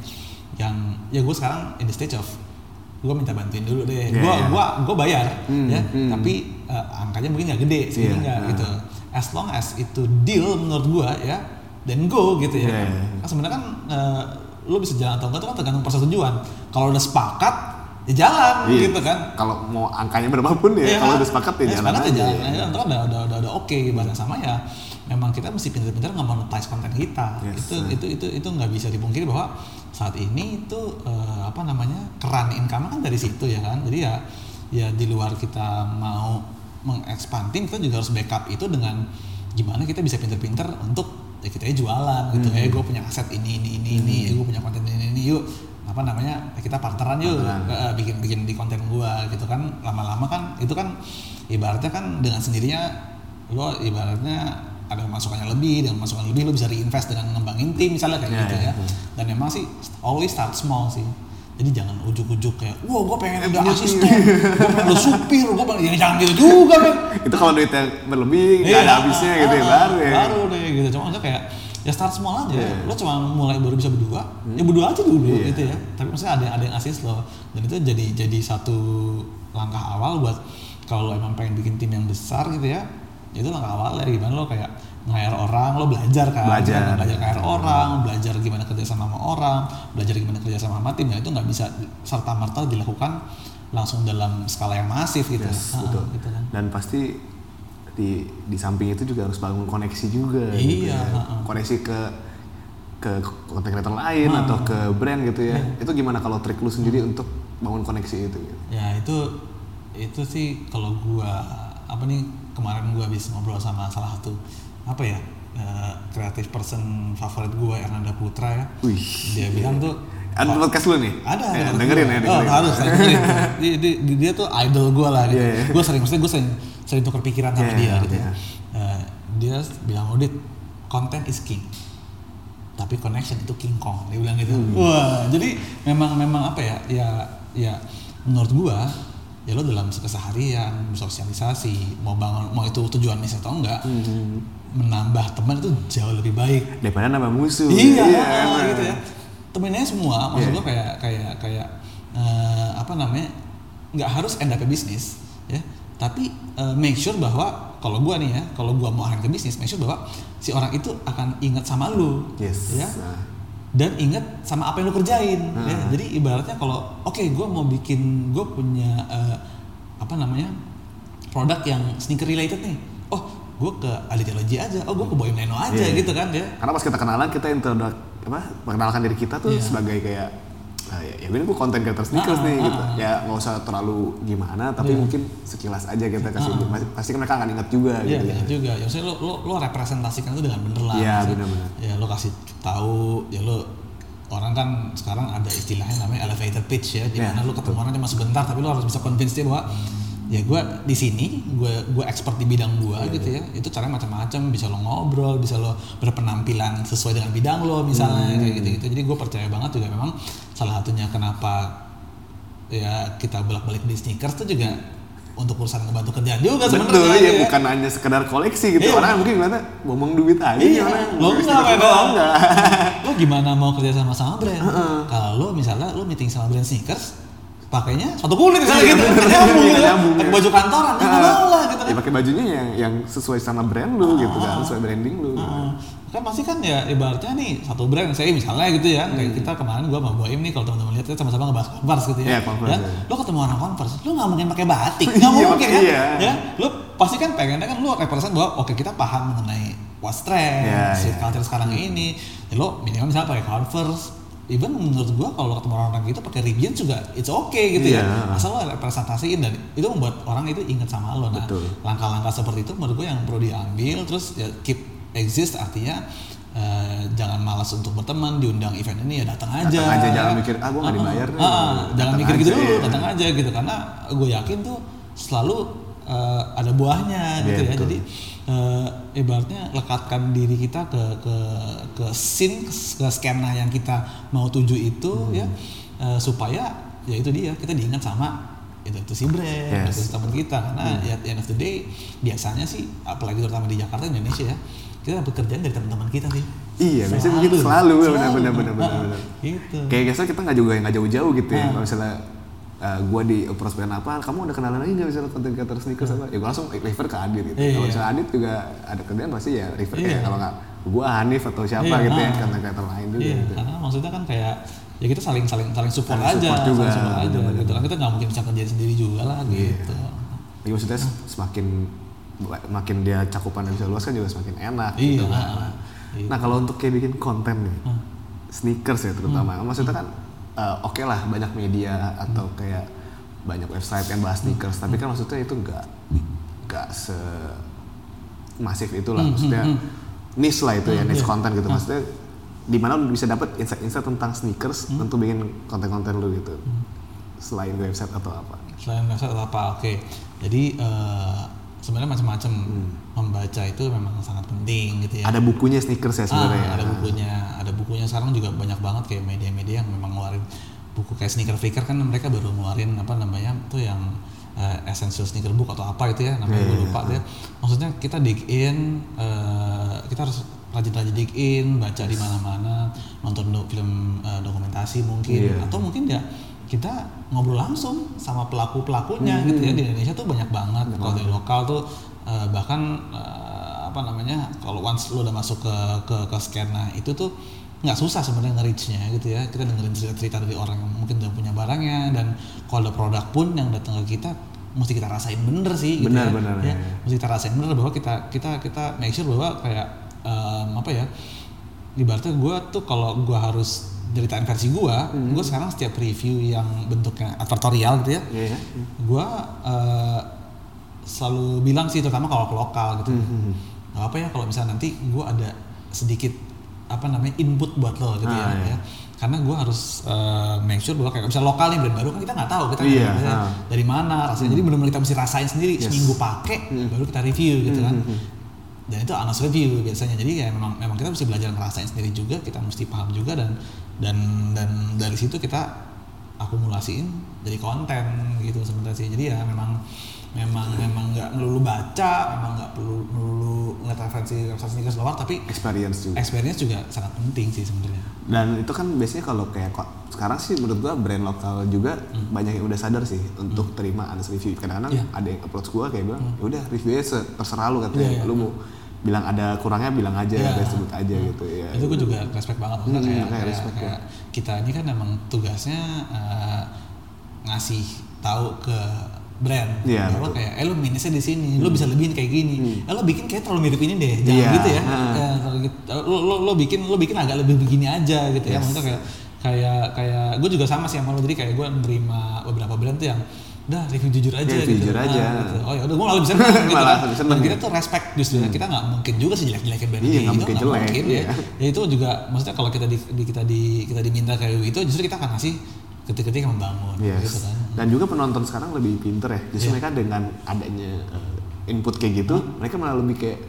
yang ya gue sekarang in the stage of gue minta bantuin dulu deh. Gue yeah. gue gue bayar Hmm, ya. hmm. tapi uh, angkanya mungkin nggak gede sih Iya, nggak nah. gitu. As long as itu deal menurut gue ya dan go gitu ya. Iya, kan iya. Kan sebenarnya kan uh, lo bisa jalan atau enggak itu kan tergantung persetujuan. Kalau udah sepakat ya jalan Iya. gitu kan Kalau mau angkanya berapapun ya, Iya, kalau udah sepakat ya ya, jalan sepakat aja. ya jalan aja. Itu kan udah udah udah, udah oke bareng sama ya. Memang kita mesti pintar-pintar nge-monetize konten kita. Yes, itu, nah. itu itu itu nggak bisa dipungkiri bahwa saat ini itu eh, apa namanya keran income kan dari situ ya kan. Jadi ya ya di luar kita mau mengekspandin kita juga harus backup itu dengan gimana kita bisa pintar-pintar untuk ya kita jualan gitu Hmm. eh gue punya aset ini ini ini ini eh, gue punya konten ini ini yuk apa namanya kita partneran yuk Partneran. Eh, bikin bikin di konten gua gitu kan. Lama-lama kan itu kan ibaratnya kan dengan sendirinya lo ibaratnya ada masukannya lebih dengan masukan lebih lo bisa reinvest dengan ngembangin tim misalnya kayak Ya, gitu ya, ya. dan memang sih always start small sih. Jadi jangan ujuk-ujuk kayak wah gue pengen udah asisten gue pengen udah supir gue pengen ya jangan gitu juga men. Itu kalau duitnya berlebih, nggak Iya, ada habisnya gitu ya, baru ya. baru deh gitu. Cuma kayak ya start small aja. Iya. lo cuma mulai baru bisa berdua. Ya berdua aja dulu Iya. gitu ya. Tapi maksudnya ada ada yang asis lo. Dan itu jadi jadi satu langkah awal buat kalau emang pengen bikin tim yang besar gitu ya itu langkah awalnya gimana lo kayak nge-hire orang lo belajar kan. Belajar. belajar nge-hire orang belajar gimana kerja sama sama orang belajar gimana kerja sama sama tim. Nah itu nggak bisa serta merta dilakukan langsung dalam skala yang masif gitu. Yes, Ah, betul. gitu kan. Dan pasti di di samping itu juga harus bangun koneksi juga. Iya, gitu ya. Koneksi ke ke konten creator lain Ha. atau ke brand gitu ya. Iya. Itu gimana kalau trik lu sendiri untuk bangun koneksi itu? Gitu? ya itu itu sih kalau gua apa nih kemarin gua habis ngobrol sama salah satu apa ya kreatif person favorit gua Ernanda Putra ya Wih. dia bilang tuh Ada podcast lu nih? ada Ya, ada dengerin ya, oh dengerin. harus saya dengerin dia, dia, dia tuh idol gua lah gitu Iya, iya. gua sering maksudnya gua sering sering tukar pikiran sama Iya, dia iya, gitu iya. Eh, dia bilang Udit content is king tapi connection itu King Kong dia bilang gitu Hmm. wah jadi memang memang apa ya ya ya menurut gua ya lo dalam keseharian sosialisasi mau bangun mau itu tujuan misi atau enggak Hmm. menambah teman itu jauh lebih baik Daripada nambah musuh. iya, emang. gitu ya temennya semua maksud Iya. gua kayak kayak kayak eh, apa namanya nggak harus end up bisnis ya tapi eh, make sure bahwa kalau gua nih ya kalau gua mau arah ke bisnis make sure bahwa si orang itu akan ingat sama lu Yes. ya Nah, dan ingat sama apa yang lu kerjain ya. Hmm. jadi ibaratnya kalau oke gua mau bikin gue punya eh, apa namanya produk yang sneaker related nih oh gue ke Aditya Logi aja oh gue ke Boy Neno aja Iya. gitu kan ya Karena pas kita kenalan kita introduk apa mengenalkan diri kita tuh Iya. sebagai kayak ah, ya, ya gue konten creator sneakers Ah, nih ah, gitu. ah. Ya nggak usah terlalu gimana tapi Iya. mungkin sekilas aja kita kasih pasti, pasti kan mereka akan ingat juga Iya, gitu. iya juga. Ya maksudnya lo, lo, lo representasikan itu dengan bener lah. Iya, Maksudnya, bener-bener. Ya lo kasih tahu, ya lo orang kan sekarang ada istilahnya namanya elevator pitch ya, di Iya, mana lo ketemu orang cuma sebentar, tapi lo harus bisa convince dia bahwa ya gue di sini, gue gue expert di bidang gue Iya, gitu ya. Itu caranya macam-macam, bisa lo ngobrol, bisa lo berpenampilan sesuai dengan bidang lo misalnya Hmm. kayak gitu-gitu. Jadi gue percaya banget juga memang salah satunya kenapa ya kita bolak-balik di sneakers tuh juga untuk urusan ngebantu kerjaan juga sebenarnya. Betul ya, gitu bukan hanya sekedar koleksi gitu. Iya. Orang mungkin ngeliatnya ngomong duit aja Iya, orang. lo enggak enggak. lo gimana mau kerja sama sama brand? Kalau lo misalnya lo meeting sama brand sneakers, pakainya sepatu kulit misalnya Iya, gitu, nyambung Iya, gitu, nyambung, pakai ya. baju kantoran, ya nggak Ah, mau lah gitu Ya kan. pakai bajunya yang yang sesuai sama brand lu gitu kan, sesuai branding lu. Kan pasti kan ya ibaratnya nih satu brand saya misalnya gitu ya kayak kita kemarin gua sama Boim nih kalau teman-teman lihat kita sama-sama ngebahas Converse gitu ya. Iya, Converse, ya. ya. Lo ketemu orang Converse, lo nggak mungkin pakai batik, nggak Iya, mungkin kan? iya. Ya, lo pasti kan pengennya kan lo represent bahwa oke kita paham mengenai what's trend, Iya, street iya. culture sekarang ini. Ya lo minimal misalnya pakai Converse, even menurut gua kalau lo ketemu orang gitu pakai Rivian juga it's okay gitu ya Iya. asal lo representasiin dan itu membuat orang itu ingat sama lo nah langkah-langkah seperti itu menurut gue yang perlu diambil terus ya keep exist artinya eh, jangan malas untuk berteman diundang event ini ya datang aja Datang aja, jangan mikir, "Ah, gua nggak Ah, dibayar nih." ah, ah, jangan mikir gitu aja, dulu iya. datang aja gitu karena gue yakin tuh selalu eh, ada buahnya gitu Iya, ya betul. jadi eh, ibaratnya lekatkan diri kita ke ke ke scene ke skena yang kita mau tuju itu Hmm. ya eh, supaya ya itu dia kita diingat sama itu, itu si brand, Yes. itu teman kita karena ya at the end of the day biasanya sih apalagi terutama di Jakarta Indonesia ya kita dapat kerjaan dari teman-teman kita sih. Iya, biasanya begitu selalu, benar, benar, benar, benar, Ah, benar. Gitu. Kayak biasanya kita nggak juga nggak jauh-jauh gitu ya. Ah. Kalau misalnya uh, gue di approach apa, kamu ada kenalan lagi nggak misalnya konten creator sneakers apa? Ya gue langsung refer ke Adit gitu. Iya, kalau iya. misalnya Adit juga ada kerjaan pasti ya refer Iya. kayak kalau nggak gue Hanif atau siapa Iya, gitu ya, ah. konten creator lain juga Iya, gitu. karena maksudnya kan kayak ya kita saling saling saling support Saling aja, support juga, saling support aja gitu kan kita nggak mungkin bisa kerjain sendiri juga lah gitu. Jadi maksudnya semakin makin dia cakupan yang bisa luas kan juga semakin enak Iya, gitu kan. ah, iya. Nah kalau untuk kayak bikin konten nih, Hmm. sneakers ya terutama, maksudnya kan uh, oke lah banyak media atau Hmm. kayak banyak website yang bahas sneakers, tapi kan maksudnya itu nggak nggak se masif itulah, Hmm, maksudnya hmm, niche lah itu ya, Hmm, niche iya. konten gitu, maksudnya di mana lu bisa dapat insight-insight tentang sneakers Hmm. untuk bikin konten-konten lu gitu, selain website atau apa? Selain website atau apa? Oke. Jadi eh, sebenarnya macam-macam membaca itu memang sangat penting gitu ya. Ada bukunya sneakers ya sebenarnya. Ah, ada bukunya, ada bukunya sekarang juga banyak banget kayak media-media yang memang ngeluarin buku kayak sneaker flicker kan mereka baru ngeluarin apa namanya tuh yang eh, essential sneaker book atau apa itu ya namanya Iya, gue iya, lupa deh. Maksudnya kita dig in, eh, kita harus rajin-rajin dig in, baca di mana-mana, nonton do- film eh, dokumentasi mungkin, Iya. atau mungkin ya kita ngobrol langsung sama pelaku pelakunya Hmm. gitu ya di Indonesia tuh banyak banget kalau di lokal tuh eh, bahkan eh, apa namanya kalau once lu udah masuk ke ke ke skena itu tuh nggak susah sebenarnya nge-reach-nya gitu ya kita dengerin cerita-cerita dari orang yang mungkin udah punya barangnya dan kalau ada produk pun yang datang ke kita mesti kita rasain bener sih gitu Benar, ya. benar, ya ya. mesti kita rasain bener bahwa kita kita kita make sure bahwa kayak em, apa ya ibaratnya gue tuh kalau gue harus ceritain versi gue Hmm. gue sekarang setiap review yang bentuknya advertorial gitu ya Iya, ya. gue eh, selalu bilang sih terutama kalau ke lokal gitu Hmm, Gak apa ya kalau misalnya nanti gue ada sedikit apa namanya input buat lo gitu Ah, ya, iya. ya. karena gue harus eh, make sure bahwa kayak misalnya lokal nih brand baru kan kita nggak tahu kita Iya, nggak tahu ya, ah. dari mana rasanya jadi benar-benar kita mesti rasain sendiri Yes. seminggu pakai Hmm. baru kita review gitu kan Hmm, hmm, dan itu honest review biasanya jadi ya memang memang kita mesti belajar ngerasain sendiri juga kita mesti paham juga dan dan dan dari situ kita akumulasiin jadi konten gitu sebenarnya sih jadi ya memang memang memang nggak melulu baca memang nggak perlu melulu ngeliat referensi referensi sneakers luar tapi Experience juga. experience juga sangat penting sih sebenarnya Dan itu kan biasanya kalau kayak kok sekarang sih menurut gua brand lokal juga banyak yang udah sadar sih untuk terima honest review. Kadang-kadang Hmm. Iya. ada yang approach gua kayak bilang, "Ya udah reviewnya se- terserah lu katanya. Iya, iya. Lu mau bilang ada kurangnya bilang aja, Iya. ada sebut aja gitu ya. itu gue juga respect banget maksudnya Hmm, kayak, kayak kayak, respect, kayak kita ini kan emang tugasnya eh, ngasih tahu ke brand Iya, bahwa betul. kayak eh lu minusnya di sini lu bisa lebihin kayak gini Hmm. eh lu bikin kayak terlalu mirip ini deh jangan Iya, gitu ya. Ya, gitu, lu, lu, lu bikin lu bikin agak lebih begini aja gitu ya Yes. maksudnya kayak kayak kayak gue juga sama sih sama lu jadi kayak gue nerima beberapa brand tuh yang udah review jujur aja Iya, gitu jujur aja. Nah, gitu. oh ya udah gue malah bisa seneng gitu Malah kan lebih seneng dan kita tuh respect justru ya. kita nggak mungkin juga sih jelek-jelekin brand Iya, ini. nggak Itu mungkin jelek, mungkin, ya. iya. ya itu juga maksudnya kalau kita di, di- kita di kita diminta kayak gitu justru kita akan ngasih kritik-kritik yang membangun Yes. gitu kan Dan juga penonton sekarang lebih pinter ya. Justru Iya. mereka dengan adanya uh, input kayak gitu, mereka malah lebih kayak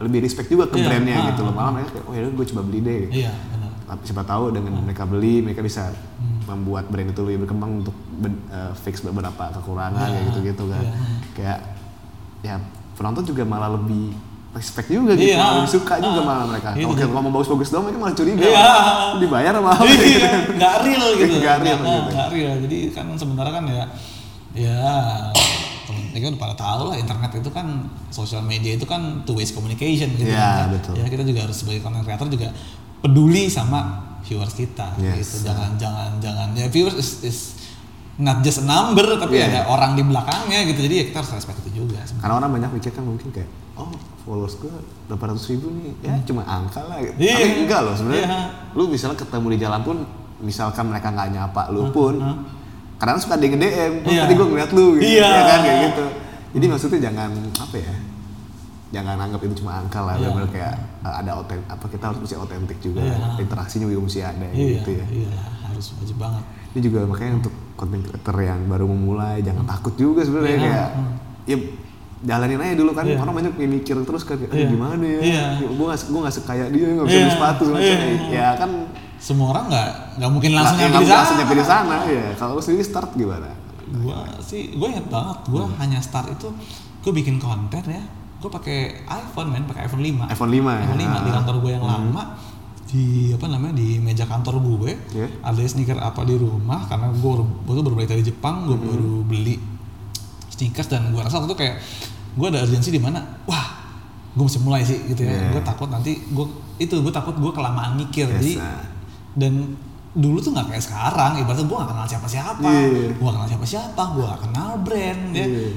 lebih respect juga ke Iya, brandnya ah, gitu loh. ah, Malah mereka kayak, oh ya gue coba beli deh. Gitu. iya benar Tapi siapa tahu dengan mereka beli, mereka bisa membuat brand itu lebih berkembang untuk ben- uh, fix beberapa kekurangan Iya, kayak gitu-gitu kan. iya. Kayak ya penonton juga malah lebih respect juga gitu, Iya. malah lebih suka juga Ah. malah mereka. Iya, Kalau iya. kayak ngomong bagus-bagus doang mereka malah curiga. Iya. Dibayar sama apa iya gitu. nggak real gitu Nggak real Nggak- gitu. nggak real jadi kan sebenarnya kan ya ya ya kan pada tahu lah internet itu kan social media itu kan two ways communication gitu Iya, kan. betul. ya kita juga harus sebagai content creator juga peduli sama viewers kita Yes. gitu jangan jangan jangan ya viewers is, is not just a number tapi Iya. ada orang di belakangnya gitu jadi ya kita harus respect itu juga sebenarnya. Karena orang banyak mikir kan mungkin kayak, oh followers gue 800 ribu nih, ya cuma angka lah gitu. Iya. Tapi enggak loh sebenarnya. Iya. Lu misalnya ketemu di jalan pun, misalkan mereka nggak nyapa lu pun, Hah? kadang suka ada yang nge-DM, oh, Iya. tadi gue ngeliat lu gitu, Iya. ya kan kayak gitu. Jadi maksudnya jangan apa ya, jangan anggap itu cuma angka lah, Iya. benar kayak uh, ada oten, apa kita harus mesti otentik juga, Iya. interaksinya juga mesti ada iya gitu ya. iya harus wajib banget Ini juga makanya untuk content creator yang baru memulai jangan takut juga sebenarnya Iya, kayak hmm. ya jalanin aja dulu kan Iya. orang banyak yang mikir terus kan aduh Iya. gimana ya Iya. gue gak, gue gak sekaya dia gak bisa Iya. beli sepatu segala Iya. macam. ya kan semua orang nggak nggak mungkin langsung ya nyampe nggak di sana langsung nyampe di sana ya kalau lu sendiri start gimana gue sih gue inget banget gue Hmm. hanya start itu gue bikin konten ya gue pakai iPhone men pakai iPhone 5 iPhone 5 ya? iPhone 5 di kantor gue yang lama di apa namanya di meja kantor gue Iya. ada sneaker apa di rumah karena gue baru, gue tuh baru balik dari Jepang gue baru beli sneakers dan gue rasa waktu itu kayak gue ada urgensi di mana wah gue mesti mulai sih gitu ya Iya. gue takut nanti gue itu gue takut gue kelamaan mikir jadi Biasa. dan dulu tuh nggak kayak sekarang ibaratnya gue gak kenal siapa-siapa Iya. gue gak kenal siapa-siapa gue gak kenal brand ya Iya.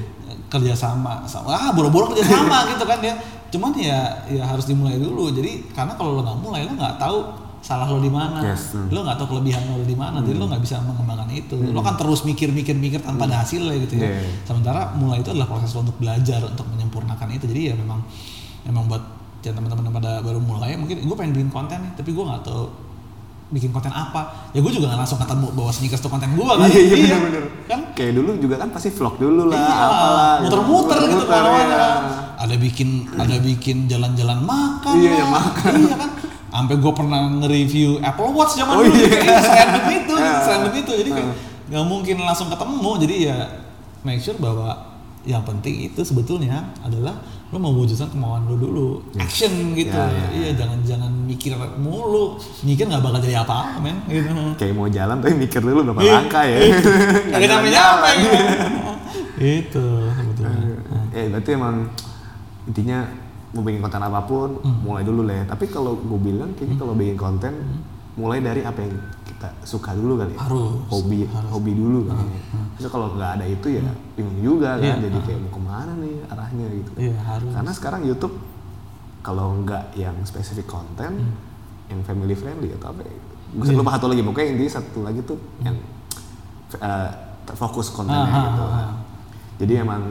kerja sama ah boro-boro kerja sama gitu kan ya cuman ya ya harus dimulai dulu. Jadi karena kalau lo nggak mulai lo nggak tahu salah lo di mana. Yes, hmm. lo nggak tahu kelebihan lo di mana. Jadi lo nggak bisa mengembangkan itu. Lo kan terus mikir-mikir-mikir tanpa ada hasilnya gitu ya. Iya. sementara mulai itu adalah proses lo untuk belajar untuk menyempurnakan itu. Jadi ya memang memang buat ya teman-teman yang pada baru mulai mungkin gue pengen bikin konten nih tapi gue nggak tahu bikin konten apa ya gue juga nggak langsung ketemu bahwa sneakers itu konten gue kan Iya, iya, bener-bener. kan Kayak dulu juga kan pasti vlog dulu lah, Iya, apalah. muter-muter gitu Muter-muter, ke mana-mana. ya. Ada bikin ada bikin jalan-jalan makan. Iya, yang makan. Iya kan. Sampai gue pernah nge-review Apple Watch zaman Oh, dulu. iya. Kayak itu, gitu, Ah. itu. Jadi kayak nggak mungkin langsung ketemu. Jadi ya make sure bahwa yang penting itu sebetulnya adalah lo mewujudkan kemauan lo dulu, action gitu. Ya, ya, Iya, jangan jangan mikir mulu. Mikir nggak bakal jadi apa-apa, men. Gitu. Kayak mau jalan tapi mikir dulu berapa Iya. langkah ya. Nggak nyampe-nyampe. gitu. Itu sebetulnya. Eh berarti emang intinya mau bikin konten apa pun Hmm. mulai dulu lah ya. Tapi kalau gue bilang kayaknya kalau bikin konten mulai dari apa yang suka dulu kali ya. Harus. Hobi hobi dulu kan. Terus kalau nggak ada itu ya bingung juga kan. Iya. Jadi kayak mau ke mana nih arahnya gitu. Iya, harus. Karena sekarang YouTube kalau nggak yang spesifik konten, Hmm. yang family friendly atau apa ya. Gue lupa satu lagi, pokoknya intinya satu lagi tuh yang eh, fokus kontennya Hmm. Ah, ah, gitu. ah, ah. Jadi emang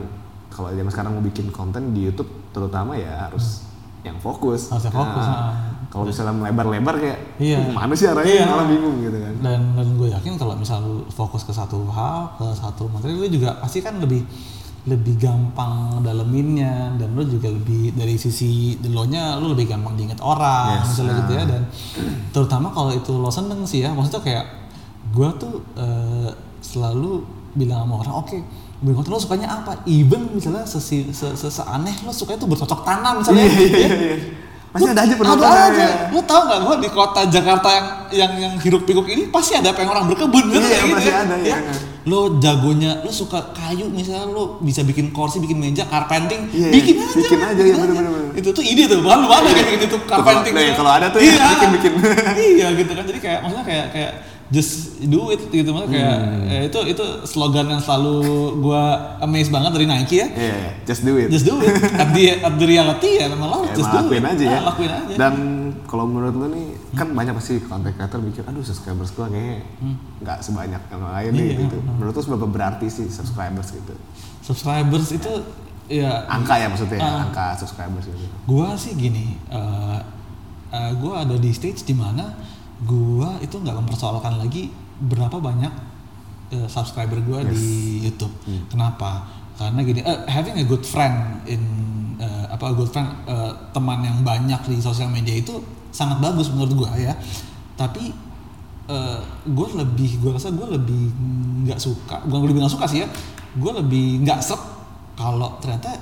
kalau zaman sekarang mau bikin konten di YouTube terutama ya harus yang fokus. Hmm. Harus fokus, Nah, ah. Kalau misalnya melebar-lebar kayak Iya. mana sih arahnya Iya. malah bingung gitu kan. dan dan gue yakin kalau misal lu fokus ke satu hal ke satu materi lu juga pasti kan lebih lebih gampang daleminnya dan lu juga lebih dari sisi lo nya lu lebih gampang diinget orang Yes, misalnya gitu ya nah. dan terutama kalau itu lo seneng sih ya maksudnya kayak gue tuh eh, selalu bilang sama orang oke bikin konten lo sukanya apa even misalnya sesi, se, se, seaneh lo sukanya tuh bercocok tanam misalnya Iya, iya, ya. Iya, iya. Pasti ada aja Ada penontonnya. aja. Lu tau gak gua di kota Jakarta yang yang yang hiruk pikuk ini pasti ada pengen orang berkebun gitu Iya, kayak pasti ya. ada, Ya. iya. Lo jagonya, lo suka kayu misalnya lo bisa bikin kursi, bikin meja, carpenting, Iya, bikin aja. bikin aja, iya, bener-bener, bener. Itu tuh ide tuh, baru ada kayak bikin itu carpenting. Nah, gitu. kalau ada tuh ya, iya. bikin-bikin. iya gitu kan. Jadi kayak maksudnya kayak kayak just do it gitu maksudnya kayak Hmm. eh, itu itu slogan yang selalu gua amazed banget dari Nike ya. Iya, just do it. Just do it. At the, at the reality ya memang lo Ya, just do it. aja ya. Ah, lakuin aja. Dan kalau menurut lo nih, kan banyak pasti content creator mikir, aduh subscribers gua kayaknya nggak sebanyak yang lain nih Hmm. Iya, gitu. Menurut lo seberapa berarti sih subscribers gitu? subscribers itu ya Angka ya maksudnya, ya, Ah. angka subscribers gitu. gua sih gini eh eh, gua ada di stage di mana gua itu nggak mempersoalkan lagi berapa banyak eh, subscriber gua di YouTube. Kenapa? Karena gini eh, having a good friend in eh, apa a good friend eh, teman yang banyak di sosial media itu sangat bagus menurut gua ya. Tapi gue lebih gue rasa gue lebih nggak suka bukan lebih nggak suka sih ya gue lebih nggak sep kalau ternyata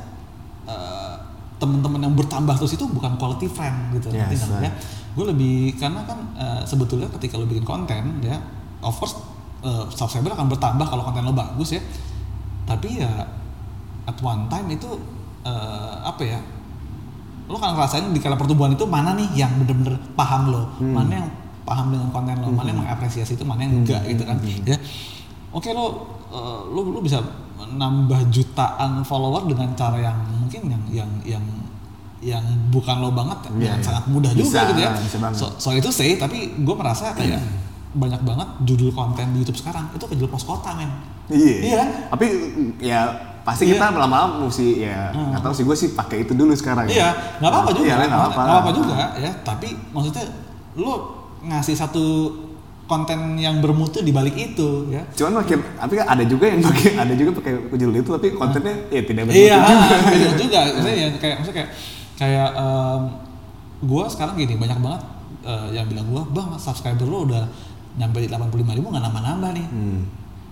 eh, teman-teman yang bertambah terus itu bukan quality friend gitu Yes, nggak? right. ya gue lebih karena kan eh, sebetulnya ketika lo bikin konten ya of course eh, subscriber akan bertambah kalau konten lo bagus ya. Tapi ya at one time itu eh, apa ya lo kan ngerasain di kala pertumbuhan itu mana nih yang bener-bener paham lo. Mana yang paham dengan konten lo mana yang mengapresiasi itu mana yang enggak gitu kan. Ya. Oke lo eh, lo lo bisa nambah jutaan follower dengan cara yang mungkin yang yang yang yang bukan lo banget Iya, yang iya. sangat mudah juga Bisa, gitu ya bisa banget. so, so itu sih tapi gue merasa kayak banyak banget judul konten di YouTube sekarang itu ke pos kota men Iya. Iya. Tapi ya pasti Iya. kita lama-lama mesti ya nggak tahu sih gue sih pakai itu dulu sekarang. ya. Iya, nggak apa-apa juga. Iya, nggak apa-apa. Nggak apa-apa juga ya. Tapi maksudnya lo ngasih satu konten yang bermutu di balik itu ya. Cuman makin, tapi kan ada juga yang pakai, ada juga pakai judul itu tapi kontennya ya tidak bermutu Iya, juga. beda juga. Maksudnya ya, kayak maksudnya kayak kayak em, gua sekarang gini banyak banget eh, yang bilang gua, "Bang, subscriber lo udah nyampe di 85 ribu nggak nambah-nambah nih." Hmm.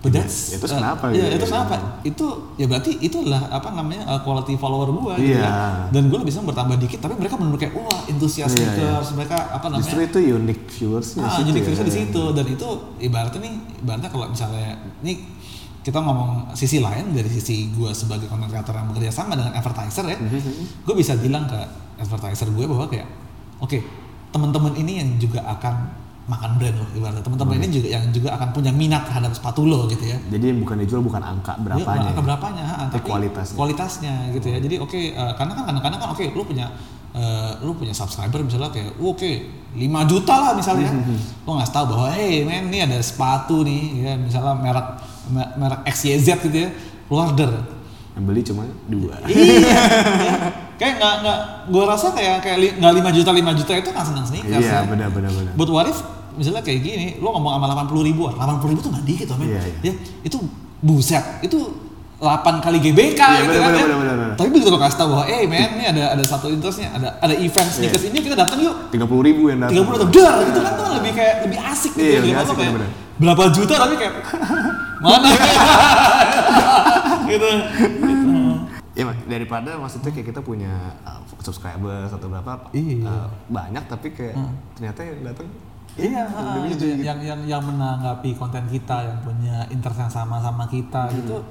But that's, Ya, terus uh, kenapa Iya, gitu itu ya? kenapa? Itu ya berarti itulah apa namanya uh, quality follower gua gitu Iya. ya. Dan gua senang bertambah dikit, tapi mereka benar kayak wah antusias Iya, sneakers, mereka apa namanya? Justru itu unique viewersnya ah, unique ya. viewersnya di situ dan itu ibaratnya nih, ibaratnya kalau misalnya nih kita ngomong sisi lain dari sisi gua sebagai content creator yang bekerja sama dengan advertiser ya, Mhm. gue bisa bilang ke advertiser gue bahwa kayak, oke teman-teman ini yang juga akan makan brand loh ibaratnya teman-teman ini juga yang juga akan punya minat terhadap sepatu lo gitu ya Jadi bukan dijual bukan angka berapanya. Iya, angka berapanya, ha, Tapi kualitasnya. kualitasnya gitu ya. Jadi oke, eh, karena kan kadang-kadang kan oke, lu punya eh, lu punya subscriber misalnya kayak, "Oh, oke, 5 juta lah misalnya. Hmm, Lu nggak tahu bahwa, hey men, ini ada sepatu nih, ya misalnya merek me- merek XYZ gitu ya, lu order. Yang beli cuma dua. iya, ya. kayak nggak nggak, gua rasa kayak kayak nggak 5 juta 5 juta itu nggak senang sneakers Iya, ya. benar benar benar. Buat what if misalnya kayak gini, lu ngomong sama 80 ribuan, 80 ribu tuh nggak dikit men. Iya, iya. Ya, itu buset, itu 8 kali GBK Iya, gitu bener, kan bener, ya. bener, bener, bener. Tapi begitu lo kasih tau bahwa, eh men, ini ada ada satu interestnya, ada ada event sneakers ini kita datang yuk. 30 ribu yang datang. 30 atau dar gitu kan tuh lebih kayak lebih asik gitu Iya, ya. lebih asik, kayak bener-bener. Berapa juta tapi kayak mana gitu. gitu. Ya daripada maksudnya kayak kita punya uh, subscriber atau berapa Iya. uh, banyak tapi kayak ternyata yang datang Iya, ah, gitu. yang yang yang menanggapi konten kita, yang punya interest yang sama sama kita gitu.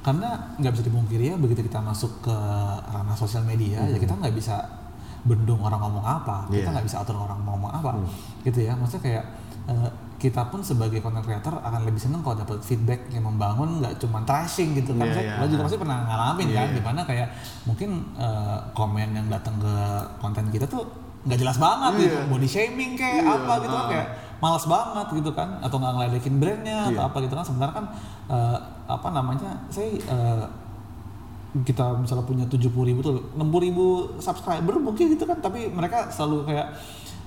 Karena nggak bisa dipungkiri ya, begitu kita masuk ke ranah sosial media, ya kita nggak bisa bendung orang ngomong apa, kita Iya. nggak bisa atur orang ngomong apa, gitu ya. Maksudnya kayak eh, kita pun sebagai content creator akan lebih seneng kalau dapat feedback yang membangun, nggak cuma trashing gitu kan. Iya, Maksudnya iya. Lo juga pasti pernah ngalamin Iya, kan, iya. di mana kayak mungkin eh, komen yang datang ke konten kita tuh nggak jelas banget gitu, Iya. body shaming kayak Iya, apa gitu kan ah. kayak malas banget gitu kan atau nggak ngeledekin brandnya atau Iya. apa gitu kan sebenarnya kan eh, apa namanya saya eh, kita misalnya punya 70 ribu tuh 60 ribu subscriber mungkin gitu kan tapi mereka selalu kayak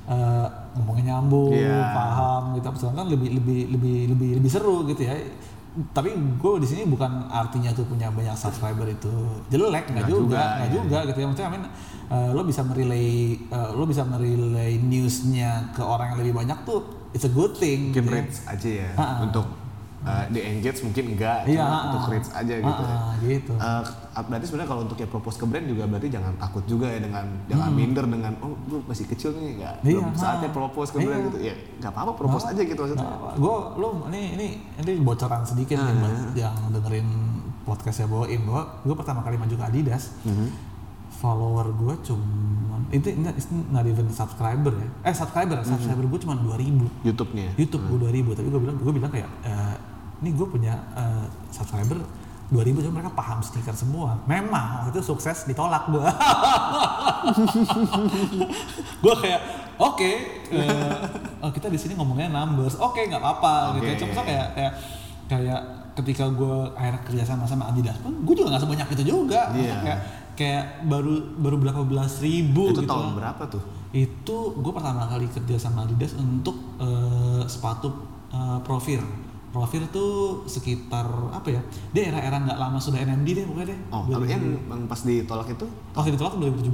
eh, ngomongnya nyambung Iya. paham gitu sedangkan lebih lebih lebih lebih lebih seru gitu ya tapi gue di sini bukan artinya tuh punya banyak subscriber itu jelek nggak Nggak juga juga, nggak iya. juga gitu ya maksudnya I mean, eh, lo bisa merelay eh, lo bisa merelay newsnya ke orang yang lebih banyak tuh it's a good thing mungkin gitu ya. reach aja ya Ah, ah. untuk uh, di engage mungkin enggak Iya, cuma untuk reach aja gitu ya. gitu. Uh, berarti sebenarnya kalau untuk ya propose ke brand juga berarti jangan takut juga ya dengan jangan minder dengan oh gue masih kecil nih nggak Hmm. Iya, belum saatnya propose ke brand Iya. gitu. Ya nggak apa-apa propose aja gitu maksudnya. gue lo ini ini ini bocoran sedikit nih Ah, buat yang dengerin podcastnya Boim bahwa gue pertama kali maju ke Adidas Mhm. follower gue cuman itu ini not even subscriber ya. Eh subscriber subscriber gue cuma 2000 YouTube-nya. YouTube gue 2000 tapi gue bilang gue bilang kayak eh, ini gue punya eh, subscriber 2000 cuma mereka paham stiker semua. Memang waktu itu sukses ditolak gue gue kayak oke eh, oh, kita di sini ngomongnya numbers. Oke nggak apa-apa gitu. Ya Oke. cuma kayak kayak kayak ketika gue akhirnya kerja sama sama Adidas pun gue juga nggak sebanyak itu juga. Iya. kayak kayak baru baru berapa belas ribu itu gitu tahun berapa tuh? Itu gue pertama kali kerja sama Adidas untuk eh, sepatu eh, Profir. Profir tuh sekitar apa ya? Dia era-era nggak lama sudah NMD deh pokoknya deh. oh tapi yang, yang pas ditolak itu Waktu ditolak tuh 2017.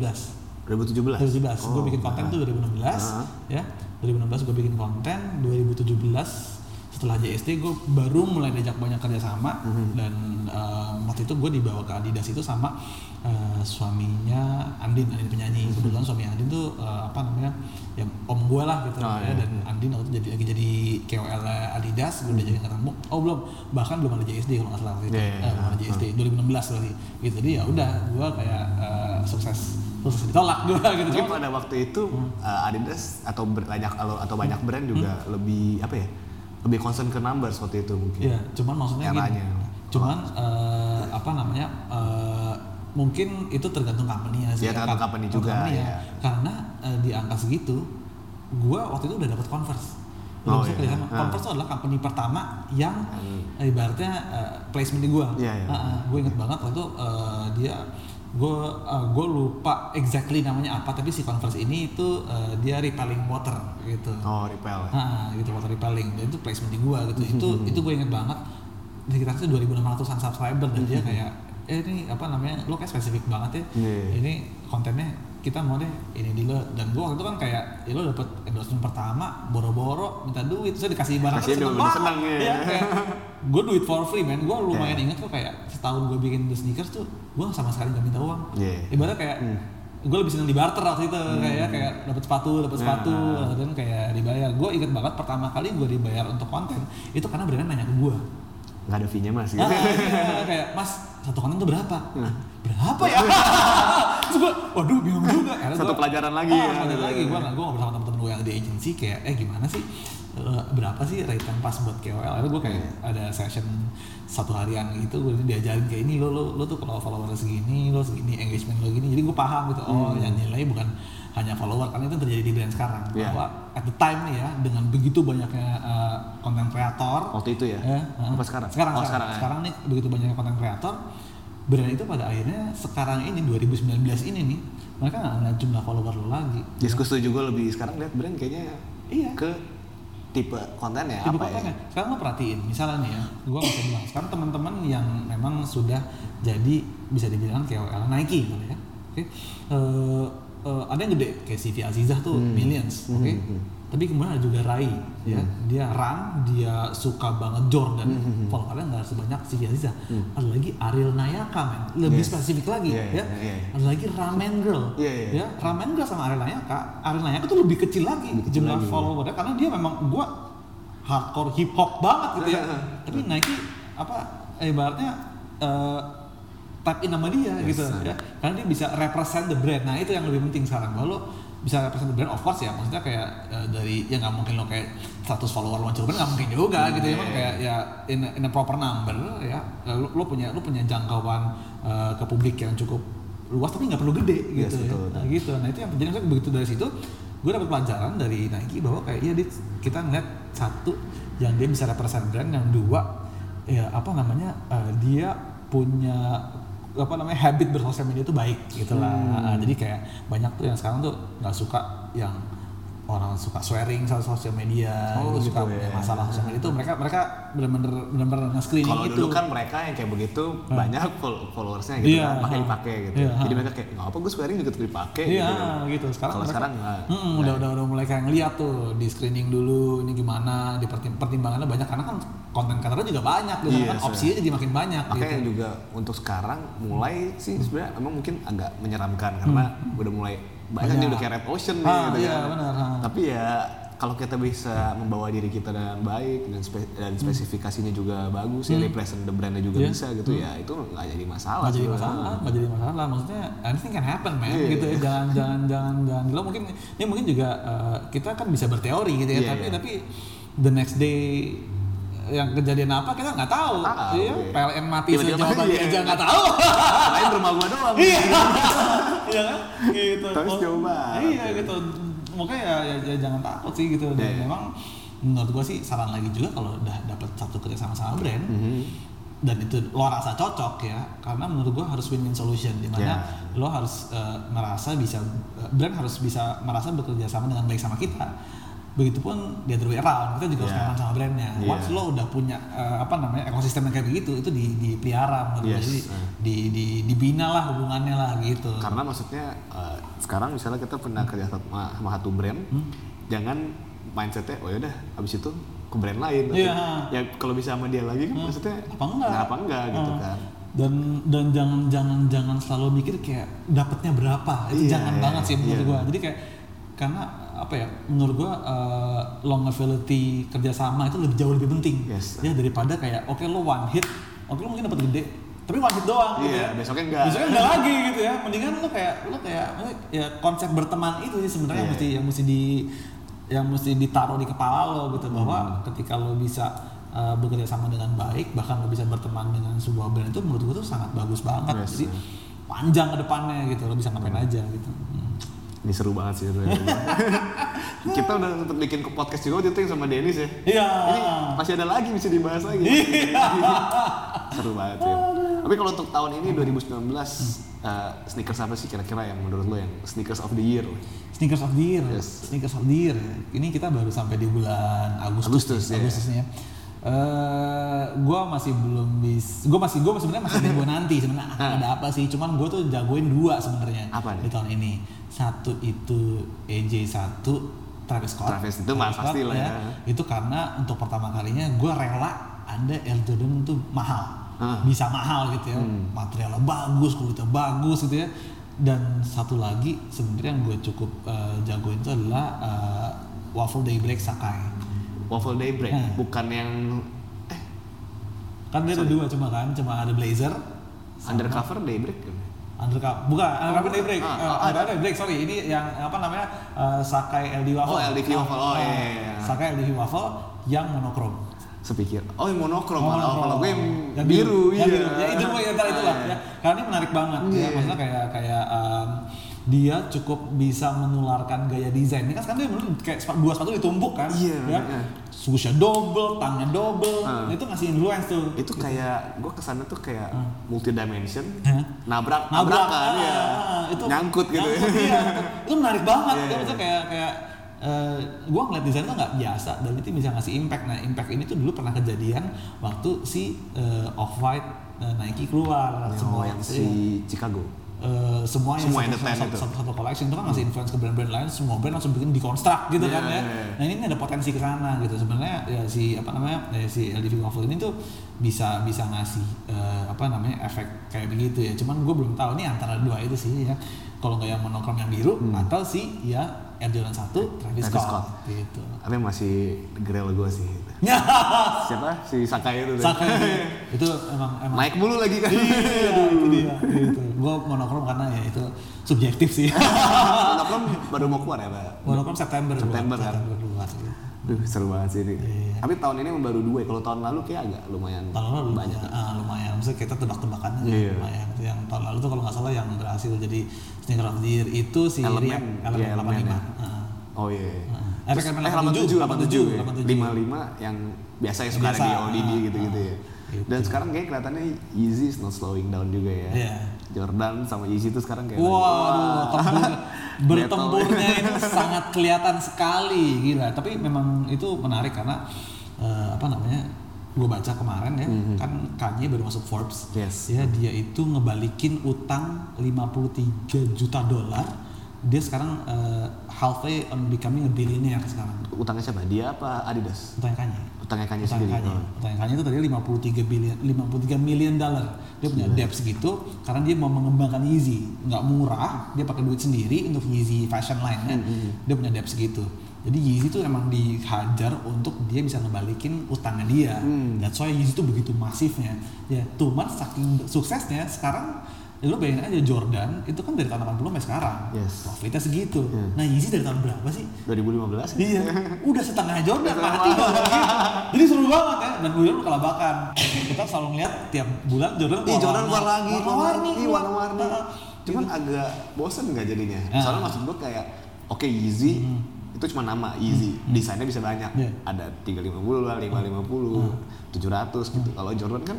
2017 2017. gue Oh, bikin konten nah. tuh 2016 Ah. ya. 2016 gue bikin konten, 2017 setelah JST gue baru mulai diajak banyak kerjasama. Mhm. dan eh, waktu itu gue dibawa ke Adidas itu sama eh, suaminya Andin, Andin penyanyi. Kebetulan suami Andin tuh eh, apa namanya ya om gue lah gitu. Oh, ya iya. dan Andin waktu itu jadi lagi jadi KOL Adidas gue udah jadi ketemu oh belum. Bahkan belum ada JSD kalau nggak salah waktu itu. Iya, iya, Eh, belum ada JSD 2016 berarti. Gitu. Jadi ya udah gue kayak eh, sukses sukses ditolak gue gitu. Mungkin pada waktu itu uh, Adidas atau banyak atau, atau banyak brand juga lebih apa ya? Lebih concern ke numbers waktu itu mungkin. Iya, cuman maksudnya gini, Eranya. cuman eh, apa namanya eh, mungkin itu tergantung company-nya sih. Iya, tergantung Kar- company juga, company-nya. iya. Karena eh, di angka segitu, gua waktu itu udah dapat Converse. Udah Oh, bisa iya. sama. Ah. Converse itu adalah company pertama yang Hmm. ibaratnya eh, placement di gua. Iya, iya. gue inget banget waktu itu eh, dia gue gue lupa exactly namanya apa tapi si Converse ini itu eh, dia repelling water gitu. Oh, repel. ya. Ah, gitu water repelling dan itu placement di gua gitu. Itu itu gue inget banget. Di kita itu 2600-an subscriber dan dia kayak eh ini apa namanya lo kayak spesifik banget ya. Iya. Ini kontennya kita mau deh ini dulu dan gue waktu itu kan kayak ya lo dapet endorsement pertama boro-boro minta duit terus dikasih barang Kasih seneng udah seneng, banget. ya. Iya, kayak gue duit for free man gue lumayan Iya. inget tuh kayak setahun gue bikin the sneakers tuh gue sama sekali gak minta uang Iya. ibaratnya kayak gue lebih seneng di barter waktu itu kayak kayak dapat sepatu dapat sepatu Nah. dan kayak dibayar gue inget banget pertama kali gue dibayar untuk konten itu karena brandnya nanya ke gue nggak ada fee-nya mas Ah, gitu. iya, kayak mas satu konten tuh berapa? Berapa ya? Terus gue, waduh bingung juga. Akhirnya Satu gua- pelajaran lagi Ah, ya. pelajaran lagi. Gue nggak, gue ngobrol sama temen-temen gue yang di agency kayak, eh gimana sih? Eh, berapa sih rate yang pas buat KOL? Akhirnya gue kayak ada session satu harian gitu, gue diajarin kayak ini lo lo lo tuh kalau follower segini, lo segini engagement lo gini. Jadi gue paham gitu. Oh, yang nilai bukan hanya follower karena itu terjadi di brand sekarang. Iya. Bahwa at the time nih ya dengan begitu banyaknya eh, konten kreator waktu itu ya Ya, apa heeh. sekarang Sekarang, oh, sekarang, sekarang, ya. sekarang nih begitu banyaknya konten kreator, brand itu pada akhirnya sekarang ini 2019 ini nih mereka nggak ngeliat jumlah follower lo lagi. Yes, gue setuju gue lebih sekarang lihat brand kayaknya Iya. ke tipe kontennya Tipe apa kontennya. ya? Sekarang lo perhatiin, misalnya nih ya, nggak usah bilang. Sekarang teman-teman yang memang sudah jadi bisa dibilang KOL Nike kali ya. Oke. Eh, eh, ada yang gede kayak CV Azizah tuh Hmm. millions, oke. Tapi kemudian ada juga Rai, ya. Dia run, dia suka banget Jordan. Hmm, Followernya nggak sebanyak CV Azizah. Ada lagi Ariel Nayaka, men. Lebih Yes. spesifik lagi, Iya, ya. iya, iya. Ada lagi Ramen Girl, Iya, iya. ya. Ramen Girl sama Ariel Nayaka. Ariel Nayaka tuh lebih kecil lagi Lebih kecil jumlah lagi. followernya karena dia memang gua hardcore hip hop banget gitu ya. Tapi Nike apa eh, ibaratnya eh tap in sama dia Yes, gitu sir. ya. Karena dia bisa represent the brand. Nah, itu yang lebih penting sekarang. Lo bisa represent the brand of course ya. Maksudnya kayak eh, dari ya nggak mungkin lo kayak 100 follower lo brand nggak mungkin juga gitu ya. Emang Iya. kayak ya in a, in a proper number ya. eh, Lo, lo punya lo punya jangkauan eh, ke publik yang cukup luas tapi nggak perlu gede Yes, gitu ya. betul. Nah, gitu. Nah, itu yang jadi maksudnya begitu dari situ gue dapat pelajaran dari Nike bahwa kayak iya kita ngeliat satu yang dia bisa represent brand yang dua ya apa namanya eh, dia punya apa namanya habit bersosial media itu baik gitu lah. Nah, jadi kayak banyak tuh yang sekarang tuh nggak suka yang orang suka swearing soal sosial media Oh, gitu, gitu suka ya. masalah sosial media itu mereka mereka benar-benar benar-benar nge-screening Kalau itu dulu kan mereka yang kayak begitu banyak fol- followersnya gitu Iya, kan, makanya dipakai gitu. Iya, Jadi mereka kayak nggak apa gue swearing juga tetap dipakai Iya gitu. gitu. Sekarang Kalau mereka- sekarang nggak. Mm-mm, udah udah udah mulai kayak ngeliat tuh di screening dulu ini gimana, di pertim- pertimbangannya banyak karena kan konten kreator juga banyak gitu Iya, kan sir. opsinya jadi makin banyak Makanya gitu. juga untuk sekarang mulai sih sebenarnya emang mungkin agak menyeramkan karena udah mulai banyak, Banyak. udah kayak red ocean nih Ah, gitu iya, kan. benar, ah. Tapi ya kalau kita bisa membawa diri kita dengan baik dan, spe- dan spesifikasinya juga bagus ya represent the brandnya juga Iya. bisa gitu ya itu nggak jadi masalah. nggak jadi masalah, nggak jadi masalah. Maksudnya anything can happen, man. Iya, gitu ya. Jangan, jangan, jangan, jangan. Lo mungkin, ini mungkin juga eh, kita kan bisa berteori gitu ya. Iya, tapi, iya. tapi the next day yang kejadian apa kita nggak tahu. Tahu, Iya, iya. PLN mati Tiba-tiba, sejauh iya. aja nggak tahu. Selain rumah gua doang. Iya. Iya kan? Gitu. Tapi Oh, jauh banget. Iya gitu. Makanya ya, ya, ya jangan takut sih gitu. Dan Iya. memang menurut gua sih saran lagi juga kalau udah dapat satu kerja sama sama brand Mhm. dan itu lo rasa cocok ya karena menurut gua harus win-win solution di mana Ya. lo harus eh, merasa bisa eh, brand harus bisa merasa bekerja sama dengan baik sama kita begitupun the other way around kita juga harus Ya. nyaman sama brandnya Iya. once lo udah punya eh, apa namanya ekosistem yang kayak begitu itu di dipelihara menurut. Yes. jadi di, di dibina lah hubungannya lah gitu Karena maksudnya eh, sekarang misalnya kita pernah kerja sama, sama satu brand, Hmm. jangan mindsetnya oh yaudah habis itu ke brand lain. Iya. Ya kalau bisa sama dia lagi kan maksudnya apa enggak kenapa enggak gitu Hmm. kan. dan dan jangan jangan jangan selalu mikir kayak dapatnya berapa itu Iya, jangan iya, banget sih menurut iya. gua jadi kayak karena apa ya menurut gua uh, longevity kerjasama itu lebih jauh lebih penting Yes. ya daripada kayak oke lo one hit oke lo mungkin dapat gede tapi one hit doang gitu Iya, ya. besoknya enggak. besoknya enggak lagi gitu ya mendingan lo kayak lo kayak ya konsep berteman itu sih sebenarnya yang Iya. mesti yang mesti di yang mesti ditaruh di kepala lo gitu bahwa Hmm. ketika lo bisa uh, bekerja sama dengan baik bahkan lo bisa berteman dengan sebuah brand itu menurut gue tuh sangat bagus banget Yes, jadi panjang ke depannya gitu lo bisa ngapain aja gitu. Ini seru banget sih kita udah sempet bikin ke podcast juga waktu itu yang sama Dennis ya. iya Ini masih ada lagi bisa dibahas lagi. seru banget ya. Tapi kalau untuk tahun ini 2019 eh, sneakers apa sih kira-kira yang menurut lo yang sneakers of the year? sneakers of the year Yes. sneakers of the year ini kita baru sampai di bulan Agustus Agustus, nih, iya. Agustus nih ya Eh, gue masih belum bis, gue masih gue sebenarnya masih nunggu nanti sebenarnya ada apa sih? Cuman gue tuh jagoin dua sebenarnya di tahun ini. Satu itu AJ satu Travis Scott. Travis itu mah pasti lah ya. Itu karena untuk pertama kalinya gue rela ada Air Jordan tuh mahal, Ah. bisa mahal gitu ya. Hmm. Materialnya bagus, kulitnya bagus gitu ya. Dan satu lagi sebenarnya yang gue cukup eh, jagoin itu adalah eh, Waffle Daybreak Sakai. Waffle Daybreak, Hmm. bukan yang eh Kan dia ada dua cuma kan, cuma ada blazer, undercover Daybreak. kan? undercover, bukan undercover bukan. daybreak, Ah, Eh, ah, undercover daybreak sorry, ini yang apa namanya eh, Sakai LD waffle. Oh, LDV waffle. Oh, iya, iya, iya. Sakai LDV waffle yang monokrom. Sepikir, oh yang monokrom, Oh, monokrom. kalau gue yang, Yang biru, yang iya. biru. Ya itu gue ya ntar itulah Ah, ya. Karena ini menarik banget ya. Iya. Maksudnya kayak kayak em, dia cukup bisa menularkan gaya desain. Ini kan sekarang dia dulu kayak sepatu- dua sepatu ditumpuk kan, Iya, ya. iya. Susnya double, tangannya double. Ah. Itu ngasih influence tuh. Itu kayak, gue ke sana tuh kayak multi dimension, Hah? nabrak, nabrak nabrakan, ah, ya. itu nyangkut gitu ya. nyangkut, iya. itu menarik banget Iya, ya iya. maksudnya kayak kayak eh, gua ngeliat desain tuh nggak biasa dan itu bisa ngasih impact nah impact ini tuh dulu pernah kejadian waktu si eh, off white Nike keluar Oh, yang si Chicago. Eh, semua yang Semua satu, satu, satu, satu collection itu kan ngasih influence ke brand-brand lain semua brand langsung bikin deconstruct gitu Iya, kan ya iya, iya. nah ini ada potensi ke sana gitu sebenarnya ya si apa namanya ya, si LDV Waffle ini tuh bisa bisa ngasih eh, apa namanya efek kayak begitu ya cuman gue belum tahu ini antara dua itu sih ya kalau nggak yang monokrom yang biru atau si ya Air Jordan 1 Travis, Hmm. Travis Scott, Scott. gitu Tapi masih gerel gue sih. Siapa? Si Sakai itu. Sakai itu emang emang Naik mulu lagi kan. iya itu dia gitu. gue monokrom karena ya itu subjektif sih monokrom baru mau keluar ya, Pak? monokrom September September kan? September keluar. Duh, seru banget sih ini. Iya. Tapi tahun ini baru dua ya. Kalau tahun lalu kayak agak lumayan tahun lalu banyak. lumayan, ah, lumayan. Maksudnya kita tebak-tebakannya Iya. lumayan. Yang tahun lalu tuh kalau nggak salah yang berhasil jadi sneaker of the year itu si Elemen. Iya, Elemen elemen 85. ya. Ah. Oh iya. Heeh. Efek elemen eh, 87, 87, 87, 55 yang biasa yang suka ada Biasa, di ODD ah, gitu-gitu ah, ya. gitu. Dan sekarang kayak kelihatannya Yeezy is not slowing down juga ya. Iya. Jordan sama Yeezy itu sekarang kayak Waduh, tempur, Battle. bertempurnya itu sangat kelihatan sekali, gila. Tapi memang itu menarik karena eh, apa namanya? Gue baca kemarin ya, kan Kanye baru masuk Forbes. Yes. Ya dia itu ngebalikin utang 53 juta dolar. Dia sekarang eh, halfway on becoming a billionaire sekarang. utangnya siapa? Dia apa Adidas? Utangnya Kanye. Utangnya Kanye sendiri. Kanye. Oh. Utang Kanye itu tadi 53 billion 53 million dollar. Dia punya debt segitu karena dia mau mengembangkan Yeezy. Nggak murah, dia pakai duit sendiri untuk Yeezy fashion line-nya. Dia punya debt segitu. Jadi Yeezy itu emang dihajar untuk dia bisa ngebalikin utangnya dia. Hmm. That's why Yeezy itu begitu masifnya. Ya, cuman saking suksesnya sekarang ya lu bayangin aja Jordan itu kan dari tahun 80 sampai sekarang. Yes. Profitnya segitu. Hmm. Nah, Yeezy dari tahun berapa sih? 2015 Iya, udah setengah Jordan mati dong gitu. Jadi seru banget ya. Dan Jordan kelabakan. Kita selalu ngeliat tiap bulan Jordan Ih, Jordan keluar warna- lagi, keluar warna-warni, keluar. Heeh. Cuman agak bosen nggak jadinya? Ah. Soalnya maksud gue kayak, oke Yeezy itu cuma nama Yeezy, desainnya bisa banyak. Iya. Ada 350 lah, 550, 700 gitu. Kalau Jordan kan,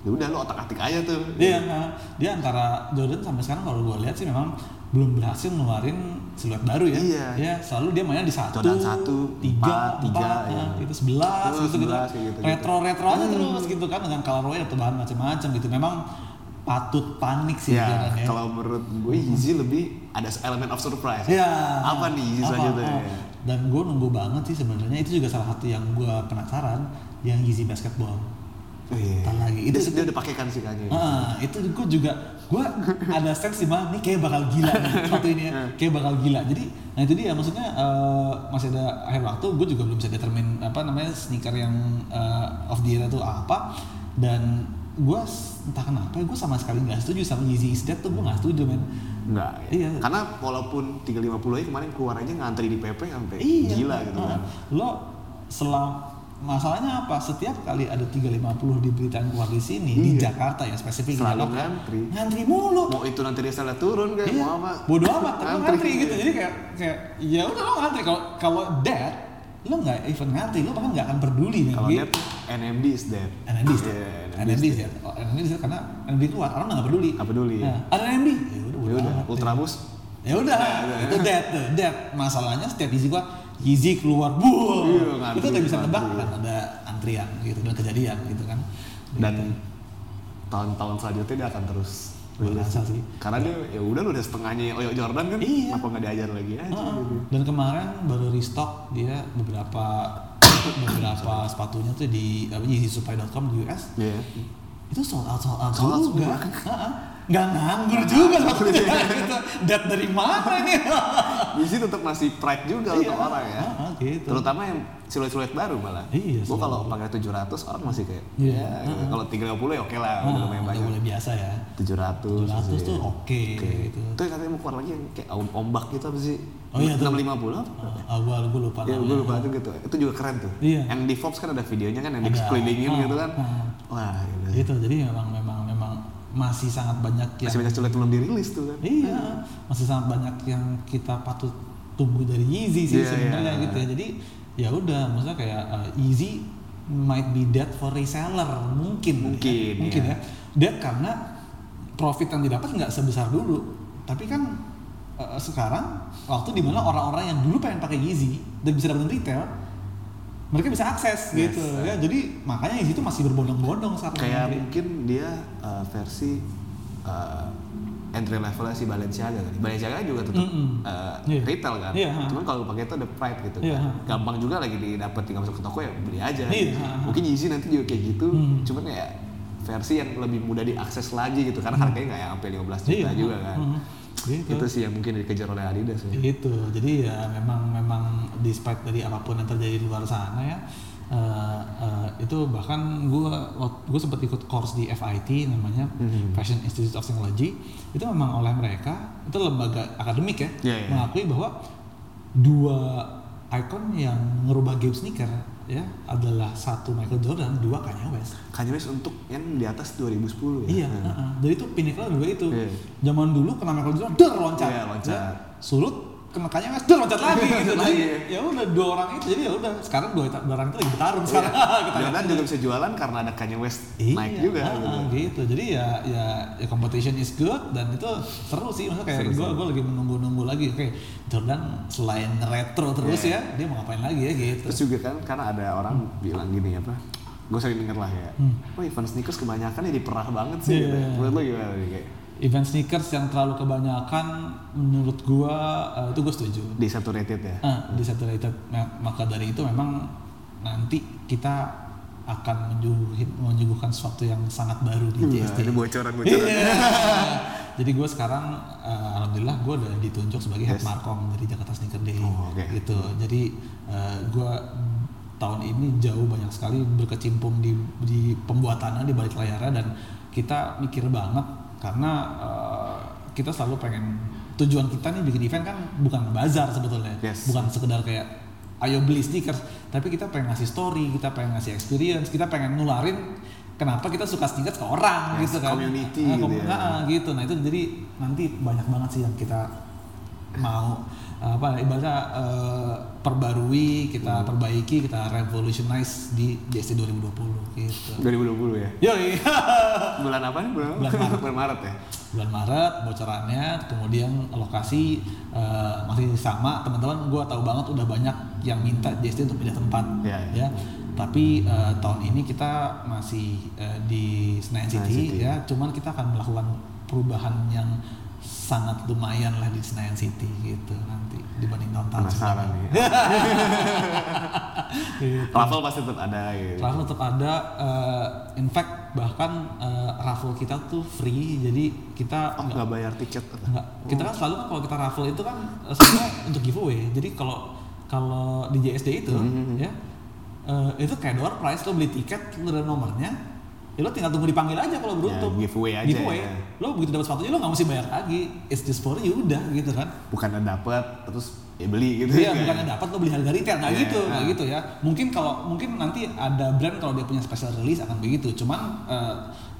ya udah lo otak-atik aja tuh. Dia, nah, dia antara Jordan sampai sekarang kalau gue lihat sih memang belum berhasil ngeluarin siluet baru ya. Iya. Ya, selalu dia mainnya di satu, Jordan satu, tiga, empat, tiga, ya. itu sebelas, gitu gitu. 11, kayak gitu-gitu. Retro retro aja terus gitu kan dengan colorway atau bahan macam-macam gitu. Memang patut panik sih Ya, ya. kalau menurut gue Yeezy lebih ada elemen of surprise. Ya. Apa nih Yeezy Apa? selanjutnya? Ah. Dan gue nunggu banget sih sebenarnya itu juga salah satu yang gue penasaran yang Yeezy basketball. Iya. Ntar lagi. Itu Itu- dia udah pakai kan sih Kanye. Ah, itu gue juga gue ada sense di mana nih kayak bakal gila nih sepatu ini ya kayak bakal gila jadi nah itu dia maksudnya eh, masih ada akhir waktu gue juga belum bisa determine apa namanya sneaker yang eh, of the year itu apa dan gue entah kenapa gue sama sekali nggak setuju sama Yeezy is Dead tuh gue nggak setuju men Enggak. Iya. Karena walaupun 350 aja kemarin keluar aja ngantri di PP sampai iya gila gitu kan. lo selam masalahnya apa setiap kali ada 350 diberitain keluar di sini di Iya. Jakarta ya spesifik di Selalu ngantri. ngantri mulu Mau itu nanti resellnya turun kayak Iya, mau apa? bodo amat, tapi Ngantri. ngantri gitu. Jadi kayak kayak ya udah lo ngantri. Kalau kalau dead, lo nggak even ngantri, lo bahkan nggak akan peduli nih. Kalau dead, NMD is dead. NMD sih, Iya, NMD sih, oh, NMD sih karena NMD keluar, orang nggak peduli. Nggak peduli. Nah, ada NMD, ya udah, Ya udah. Ultrabus. Ya udah, itu dead dead. Masalahnya setiap Yeezy gua Yeezy keluar, bull. Iya, itu udah bisa ngantri. kan ada antrian gitu dan kejadian gitu kan dan tahun-tahun selanjutnya dia akan terus Gua rilis. rasa sih. karena dia ya udah lu udah setengahnya Leo Jordan kan Iya. kenapa nggak diajar lagi aja gitu. dan kemarin baru restock dia beberapa beberapa sepatunya tuh di apa yeezysupply.com di US Iya. itu sold out sold out Sold out juga. Nggak nganggur juga sepatunya gitu dat dari mana ini Yeezy tetap masih pride juga untuk orang ya Heeh, gitu terutama yang siluet-siluet baru malah Iya, gua siluet kalau pakai 700 orang masih kayak Iya. ya gitu. kalau 30 ya oke lah udah Ah, lumayan udah banyak boleh biasa ya 700 700 sih. tuh oke Oke. gitu Itu yang katanya mau keluar lagi yang kayak om- ombak gitu apa sih? Oh iya, tuh. 650 apa? Ah, gua gua lupa Ya, gue namanya. lupa itu gitu. Itu juga keren tuh. Iya. Yang di Fox kan ada videonya kan yang Ada. dikelilingin Ah, gitu kan. ah. Wah, gitu jadi memang memang memang masih sangat banyak yang Masih banyak sulit belum dirilis tuh kan. iya masih sangat banyak yang kita patut tunggu dari Yeezy sih Iya, sebenarnya iya. gitu ya jadi ya udah maksudnya kayak uh, Yeezy might be dead for reseller mungkin Mungkin, ya. mungkin ya dead karena profit yang didapat nggak sebesar dulu tapi kan uh, sekarang waktu di mana orang-orang yang dulu pengen pakai Yeezy dan bisa dapetin retail mereka bisa akses Yes. gitu ya jadi makanya Yeezy itu masih berbondong-bondong saat Kayak ini. mungkin dia uh, versi uh, entry levelnya si Balenciaga kan. Balenciaga juga tetap Mm-mm. uh, Iya. retail kan. Ha. Cuman kalau pakai itu ada pride gitu. Iya, kan. Gampang juga lagi didapat tinggal masuk ke toko ya beli aja. Ha, ha. Mungkin Yeezy nanti juga kayak gitu. Hmm. Cuman ya versi yang lebih mudah diakses lagi gitu karena harganya nggak yang sampai 15 juta Iya, juga kan. Hmm. Gitu. Itu sih yang mungkin dikejar oleh Adidas ya. itu jadi ya memang memang despite dari apa pun yang terjadi di luar sana ya eh, eh, itu bahkan gue gue sempat ikut course di FIT namanya Mhm. Fashion Institute of Technology itu memang oleh mereka itu lembaga akademik ya Iya, iya. mengakui bahwa dua icon yang ngerubah game sneaker ya adalah satu Michael Jordan dua Kanye West Kanye West untuk yang di atas 2010 ya. Iya, Nah. heeh. jadi itu pinnacle dua itu. Iya. Zaman dulu kena Michael Jordan, der loncat. Iya, loncat. Ya, surut kena Kanye West, der loncat lagi gitu. Lagi. Jadi, ya udah dua orang itu jadi ya udah sekarang dua, orang itu lagi bertarung sekarang. Kita lihat. Jordan juga bisa jualan karena ada Kanye West Iya, naik juga heeh, gitu. gitu. Jadi ya ya, ya competition is good dan itu seru sih. Maksudnya kayak Seru, gue seru. gue lagi menunggu-nunggu lagi. Oke, Jordan selain retro terus Iya. ya, dia mau ngapain lagi ya gitu. Terus juga kan karena ada orang bilang gini apa? Gue sering denger lah ya. Hmm. Oh event sneakers kebanyakan ya diperah banget sih. Iya. gitu. Menurut lo gimana kayak Event sneakers yang terlalu kebanyakan menurut gua eh, itu gue setuju. di saturated ya? Ah, di saturated Ma- maka dari itu memang nanti kita akan menyuguhin, menyuguhkan sesuatu yang sangat baru di Iya, JSD. ini bocoran-bocoran. Iya. Jadi gue sekarang eh, alhamdulillah gue udah ditunjuk sebagai head Yes. markom dari Jakarta Sneaker Day Oh, oke. gitu. Jadi gue tahun ini jauh banyak sekali berkecimpung di di pembuatannya di balik layarnya dan kita mikir banget karena eh, kita selalu pengen tujuan kita nih bikin event kan bukan bazar sebetulnya, Yes. bukan sekedar kayak ayo beli sneakers, tapi kita pengen ngasih story, kita pengen ngasih experience, kita pengen nularin kenapa kita suka sneakers ke orang Yes, gitu kan. community Nah, gitu ya. nah, gitu. Nah, itu jadi nanti banyak banget sih yang kita mau apa ibaratnya eh, perbarui, kita perbaiki, kita revolutionize di JSD 2020 gitu. 2020 ya? Yoi. Bulan apa nih? Bulan, Bulan Maret. Bulan Maret ya? bulan Maret bocorannya kemudian lokasi eh, masih sama teman-teman gue tahu banget udah banyak yang minta JSD untuk pindah tempat Iya, iya. ya tapi eh, tahun ini kita masih eh, di Senayan Senayan City, City. ya cuman kita akan melakukan perubahan yang sangat lumayan lah di Senayan City gitu nanti dibanding tahun-tahun Penasaran nih. Gitu. Raffle pasti tetap ada gitu. Raffle tetap ada, eh, in fact bahkan eh, raffle kita tuh free, jadi kita Oh, nggak bayar tiket. Enggak. Kita kan selalu kan kalau kita raffle itu kan eh, sebenarnya untuk giveaway. Jadi kalau kalau di JSD itu Mhm. ya eh, itu kayak door prize lo beli tiket lo ada nomornya ya lo tinggal tunggu dipanggil aja kalau beruntung Ya, giveaway aja giveaway ya. lo begitu dapat sepatunya lo nggak mesti bayar lagi it's just for you udah gitu kan Bukan dapet terus ya beli gitu. Iya, ya. bukannya dapat lo beli harga retail, nggak Iya, gitu, nggak nah. gitu ya. Mungkin kalau mungkin nanti ada brand kalau dia punya special release akan begitu. Cuman eh,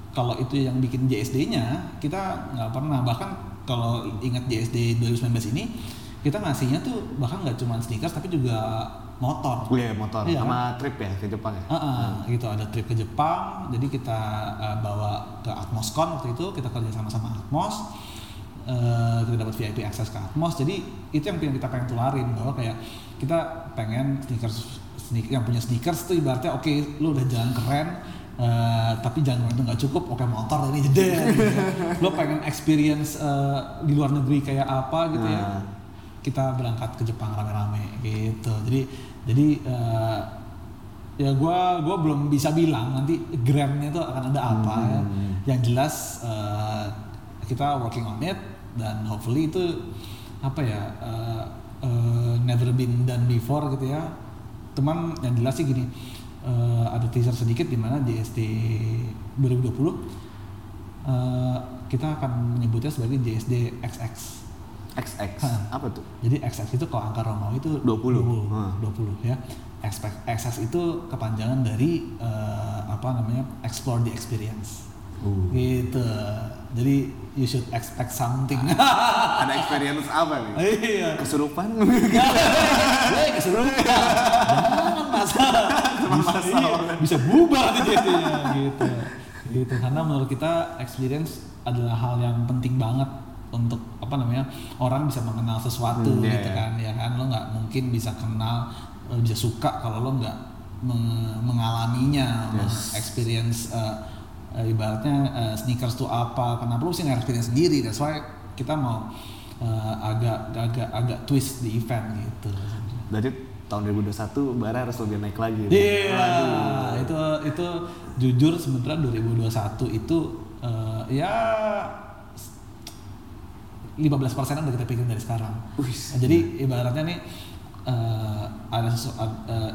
kalau itu yang bikin JSD-nya kita nggak pernah. Bahkan kalau ingat JSD 2019 ini kita ngasihnya tuh bahkan nggak cuma sneakers tapi juga motor. Iya motor. Iya, sama trip ya ke Jepang ya. Ah, ah, gitu. Ada trip ke Jepang, jadi kita eh, bawa ke Atmoscon waktu itu. Kita kerja sama sama Atmos, Eh, kita dapat VIP akses ke Atmos, jadi itu yang pengen kita pengen tularin bahwa kayak kita pengen sneakers sneak yang punya sneakers tuh ibaratnya oke lu udah jalan keren eh, tapi jalan keren itu nggak cukup oke motor ini jeder gitu ya. lu pengen experience eh, di luar negeri kayak apa gitu ya. Nah. kita berangkat ke Jepang rame-rame gitu. Jadi jadi eh, ya gua gua belum bisa bilang nanti gramnya itu akan ada apa ya. Yang jelas eh, kita working on it dan hopefully itu apa ya eh, eh, never been done before gitu ya. Teman yang jelas sih gini eh, ada teaser sedikit di mana JSD 2020 eh, kita akan menyebutnya sebagai JSD XX XX. Hah. Apa tuh? jadi XX itu kalau angka Romawi itu 20. 20, Hmm. 20 ya. XX itu kepanjangan dari eh, apa namanya? explore the experience. Uh. Gitu. Jadi you should expect something. Ada experience apa nih? iya. Kesurupan? Keserupan. Jangan masalah. Bisa, iya, bisa bubar jadinya gitu. Gitu. Karena menurut kita experience adalah hal yang penting banget untuk apa namanya orang bisa mengenal sesuatu Hmm, iya, gitu iya. kan ya kan lo nggak mungkin bisa kenal eh, bisa suka kalau lo nggak meng- mengalaminya Yes. experience eh, eh, ibaratnya eh, sneakers tuh apa kenapa lo sih nggak experience sendiri that's why kita mau eh, agak agak agak twist di event gitu Berarti tahun 2021 Bara harus lebih naik lagi. Iya, Waduh. itu itu jujur sebenarnya 2021 itu eh, ya 15 persenan udah kita pikir dari sekarang. Nah, jadi ibaratnya nih eh, ada sesu, eh,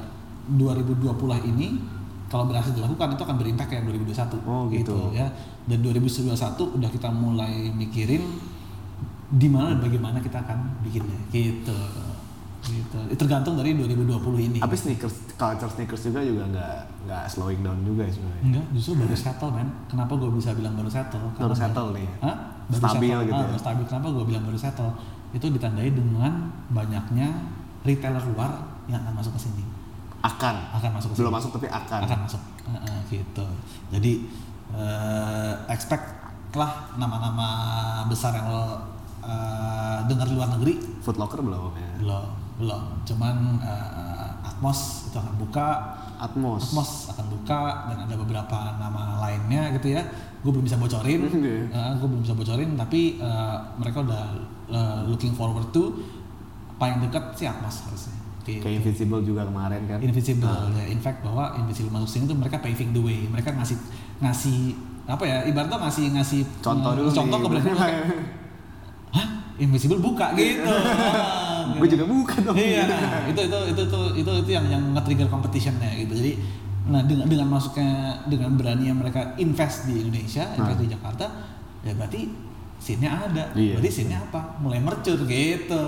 2020 ini kalau berhasil dilakukan itu akan berimpact kayak 2021 Oh, gitu. ya. Dan 2021 udah kita mulai mikirin di mana dan bagaimana kita akan bikinnya gitu. Gitu. Itu tergantung dari 2020 ini. Tapi sneakers, culture sneakers juga juga nggak nggak slowing down juga ya sebenarnya. Enggak, justru baru settle men. Kenapa gue bisa bilang baru settle? Baru settle nih. Hah? Baru Stabil settle. gitu Ah, ya. stabil. Kenapa gue bilang baru settle? Itu ditandai dengan banyaknya retailer luar yang akan masuk ke sini. Akan. Akan masuk ke Belum sini. masuk tapi akan. Akan masuk. Heeh, gitu. Jadi eh, expect lah nama-nama besar yang lo eh, dengar di luar negeri Foot Locker belum ya. belum belum. Cuman eh, Atmos itu akan buka. Atmos. Atmos akan buka dan ada beberapa nama lainnya gitu ya. Gue belum bisa bocorin, Iya. gue belum bisa bocorin. Tapi eh, mereka udah eh, looking forward to paling dekat sih Atmos harusnya. Gitu. Kayak Invisible juga kemarin kan. Invisible Nah, ya. In fact bahwa Invisible masuk sini tuh mereka paving the way. Mereka ngasih ngasih apa ya? Ibaratnya ngasih ngasih Contoh eh, dulu contoh nih. ke Hah? Invisible buka gitu. Gue juga buka dong. Iya, nah, itu itu itu itu itu itu yang yang nge-trigger competitionnya gitu. Jadi nah dengan dengan masuknya dengan berani mereka invest di Indonesia, invest di Jakarta, ya berarti scene-nya ada. Iya. Berarti scene-nya apa? Mulai mercur gitu.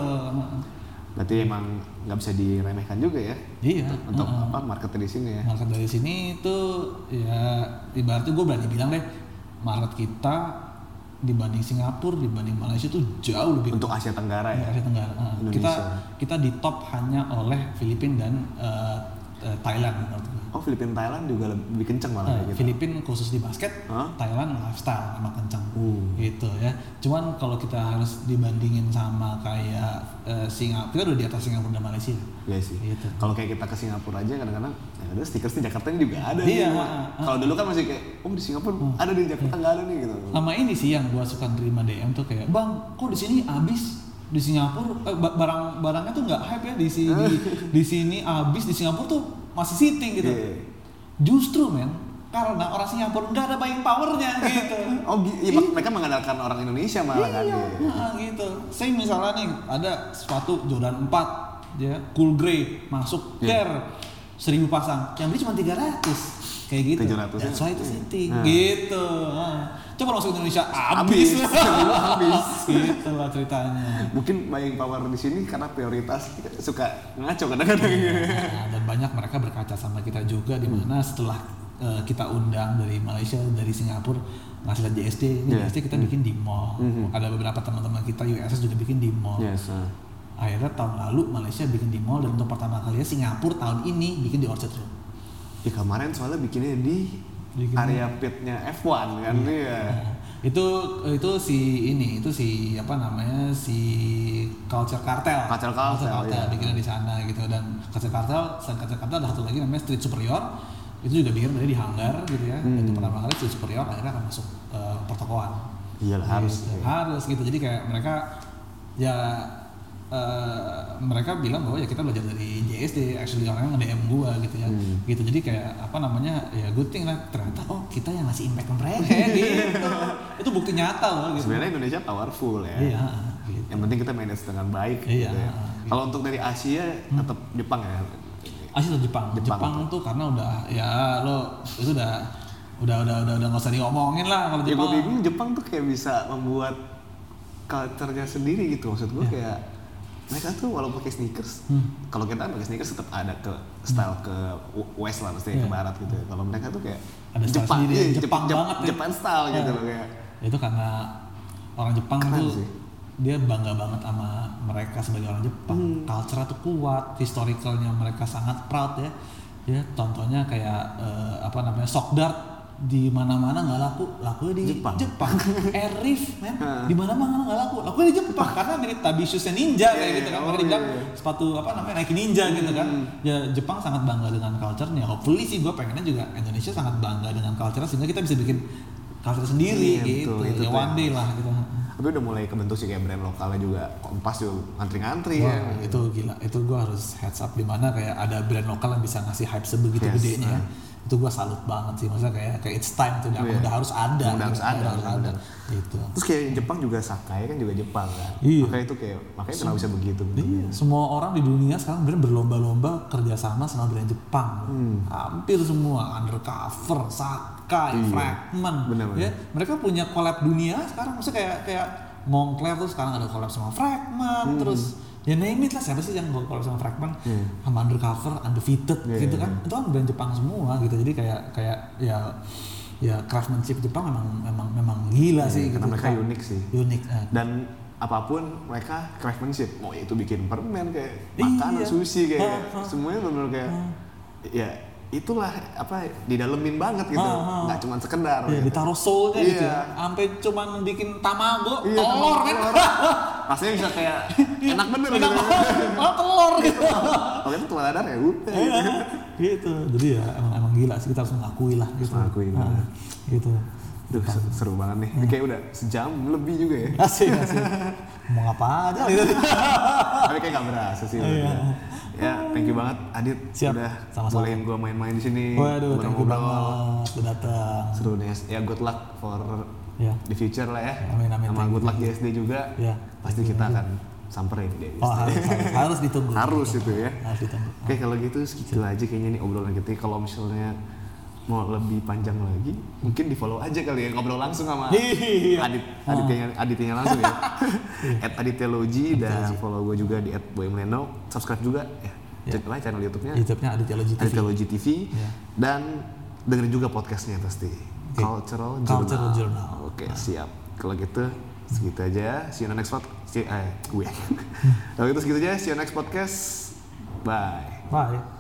Berarti emang nggak bisa diremehkan juga ya. Iya. Untuk heeh. apa market di sini ya. Market dari sini tuh ya ibaratnya gue berani bilang deh, market kita dibanding Singapura, dibanding Malaysia tuh jauh lebih Untuk Asia Tenggara ya. Asia Tenggara. Ah, Indonesia. kita kita di top hanya oleh Filipina dan eh, Thailand menurut. Oh Filipina Thailand juga lebih kenceng malah kayak gitu. Filipina khusus di basket, Hah? Thailand lifestyle emang kencang. Uh. Gitu ya. Cuman kalau kita harus dibandingin sama kayak eh, Singapura, kita udah di atas Singapura dan Malaysia. Iya sih. Gitu. Kalau kayak kita ke Singapura aja kadang-kadang ya udah stiker di Jakarta ini juga ada Iya, nih. ah, ah. Kalau dulu kan masih kayak oh di Singapura ada di Jakarta nggak ada nih gitu. Sama ini sih yang gua suka terima DM tuh kayak, "Bang, kok di sini habis di Singapura eh, ba- barang barangnya tuh nggak hype ya di sini di sini habis di Singapura tuh masih sitting gitu." Iya. Justru men, karena orang Singapura nggak ada buying powernya gitu. Oh iya, mak- mereka mengandalkan orang Indonesia malah kan. iya, Iya. nah, gitu. Saya misalnya nih ada sepatu Jordan 4 ya, cool grey masuk Iya. care seribu pasang, yang beli cuma 300 kayak gitu. 700 That's why itu Iya. sitting Nah. gitu. Nah. Coba langsung Indonesia Habis. habis. Gitu lah ceritanya. Mungkin buying power di sini karena prioritas suka ngaco kadang-kadang. Nah, dan banyak mereka berkaca sama kita juga di mana setelah eh, kita undang dari Malaysia, dari Singapura, ngasih lihat JSD, ini Iya. JSD kita bikin di mall. Mhm. Ada beberapa teman-teman kita USS juga bikin di mall. yes. ah. Akhirnya tahun lalu Malaysia bikin di mall dan untuk pertama kalinya Singapura tahun ini bikin di Orchard Road. Ya kemarin soalnya bikinnya di Bikinnya- area pitnya F1 kan Iya. dia. itu itu si ini itu si apa namanya si culture cartel Culture Cartel, iya. bikinnya di sana gitu dan culture cartel selain culture cartel ada satu lagi namanya street superior itu juga bikin dari di hanggar gitu ya Hmm. itu pertama kali street superior akhirnya akan masuk eh, pertokoan Iyalah harus. Gitu, harus gitu jadi kayak mereka ya eh, mereka bilang bahwa ya kita belajar dari JSD actually orangnya nge-DM gua gitu ya Hmm. gitu jadi kayak apa namanya ya good thing lah ternyata oh kita yang ngasih impact ke mereka ya gitu itu bukti nyata loh gitu Sebenarnya Indonesia powerful ya. iya gitu. Yang penting kita manage dengan baik. Iya. gitu ya. Kalau untuk dari Asia tetap Jepang ya. Asia atau Jepang? Jepang, Jepang, tuh karena udah ya lo itu udah udah udah udah udah nggak usah diomongin lah kalau Ya gue Jepang. bingung Jepang tuh kayak bisa membuat culture-nya sendiri gitu. Maksud gue kayak mereka tuh walaupun pakai sneakers. Hmm. kalau kita pakai sneakers tetap ada ke style ke west lah, maksudnya ke Iya. barat gitu. Kalau mereka tuh kayak Ada style Jepang, sendiri, iya, Jepang Jepang, banget ya. Jepang style gitu Iya. loh kayak. itu karena orang Jepang Keren tuh sih. dia bangga banget sama mereka sebagai orang Jepang. Hmm. Culture tuh kuat, historicalnya mereka sangat proud ya. Ya contohnya kayak eh, apa namanya sok dart di mana-mana nggak laku, laku di Jepang. Jepang. Reef, men, di mana-mana nggak laku, laku di Jepang karena mirip tabi shoesnya ninja kayak Iya, gitu kan. oh, Mereka bilang iya, iya. sepatu apa namanya Nike Ninja gitu kan. Ya Jepang sangat bangga dengan culture-nya. Hopefully sih gue pengennya juga Indonesia sangat bangga dengan culture sehingga kita bisa bikin culture sendiri Iya, gitu. betul, itu ya one day lah gitu. Tapi udah mulai kebentuk sih kayak brand lokalnya juga Kompas juga ngantri-ngantri Wah, ya. itu gila. Itu gue harus heads up di mana kayak ada brand lokal yang bisa ngasih hype sebegitu Yes, gedenya. ya. Hmm. Itu gue salut banget sih. Maksudnya kayak kayak it's time tuh udah, Iya. udah harus ada. Udah harus gitu. ada, harus ada. Gitu. Terus kayak Jepang juga Sakai kan juga Jepang kan. Iya. Makanya itu kayak makanya kenapa bisa begitu. Iya, semua orang di dunia sekarang bener berlomba-lomba kerjasama sama brand Jepang. Hmm. Hampir semua undercover, Sakai, Iya. Fragment. Benar-benar. Ya, mereka punya collab dunia sekarang. Maksudnya kayak kayak Moncler tuh sekarang ada collab sama Fragment, terus ya name it lah siapa sih yang collab sama Fragment Hmm. sama undercover, undefeated Iya, gitu iya, kan. Itu kan brand Jepang semua gitu. Jadi kayak kayak ya ya craftsmanship Jepang memang memang memang gila sih Iya, karena gitu. mereka unik sih. Unik. eh. Dan apa pun mereka craftsmanship. Mau itu bikin permen kayak Iya. makanan, sushi kayak ha. semuanya benar kayak ya itulah apa didalemin banget gitu. Ha, ha. Nggak cuma sekedar. Iya, gitu. ditaruh soulnya gitu Iya. ya. Sampai cuman bikin tamago, Iya, telur kan. Rasanya bisa kayak enak bener Enak gitu. Oh, telur gitu. Kalau itu telur dadar ya udah. Iya, gitu. Jadi ya emang, emang gila sih kita harus mengakui lah gitu. Mengakui, Ah, bener. gitu. Duh, seru, banget nih. Ini kayak udah sejam lebih juga ya. Asik, asik. Mau ngapa aja gitu. Tapi kayak gak berasa sih. Iya. bener. Ya, thank you banget Adit Siap, udah sama-sama. bolehin gue main-main di sini. Waduh, thank you banget udah datang. Seru nih. Ya good luck for Ya. the future lah ya. Amin, amin, Sama good luck JSD juga. Ya. Pasti kita akan samperin deh. Oh, harus, harus, harus ditunggu. Harus itu ya. Harus ditunggu. Oke kalau gitu segitu aja kayaknya nih obrolan kita. Kalau misalnya mau lebih panjang lagi, mungkin di follow aja kali ya ngobrol langsung sama Iya. Adit, Aditnya, Aditnya langsung ya. at Aditya Logi dan follow gue juga di at Boy Mleno. Subscribe juga ya. Cek lah channel YouTube-nya YouTube-nya Aditya Logi TV. Aditya Logi TV Iya. dan dengerin juga podcastnya pasti. Oke. Cultural Journal. Cultural Journal. Oke siap. Kalau gitu segitu aja. See you on the next podcast. Eh, gue. Kalau gitu segitu aja. See you on next podcast. Bye. Bye.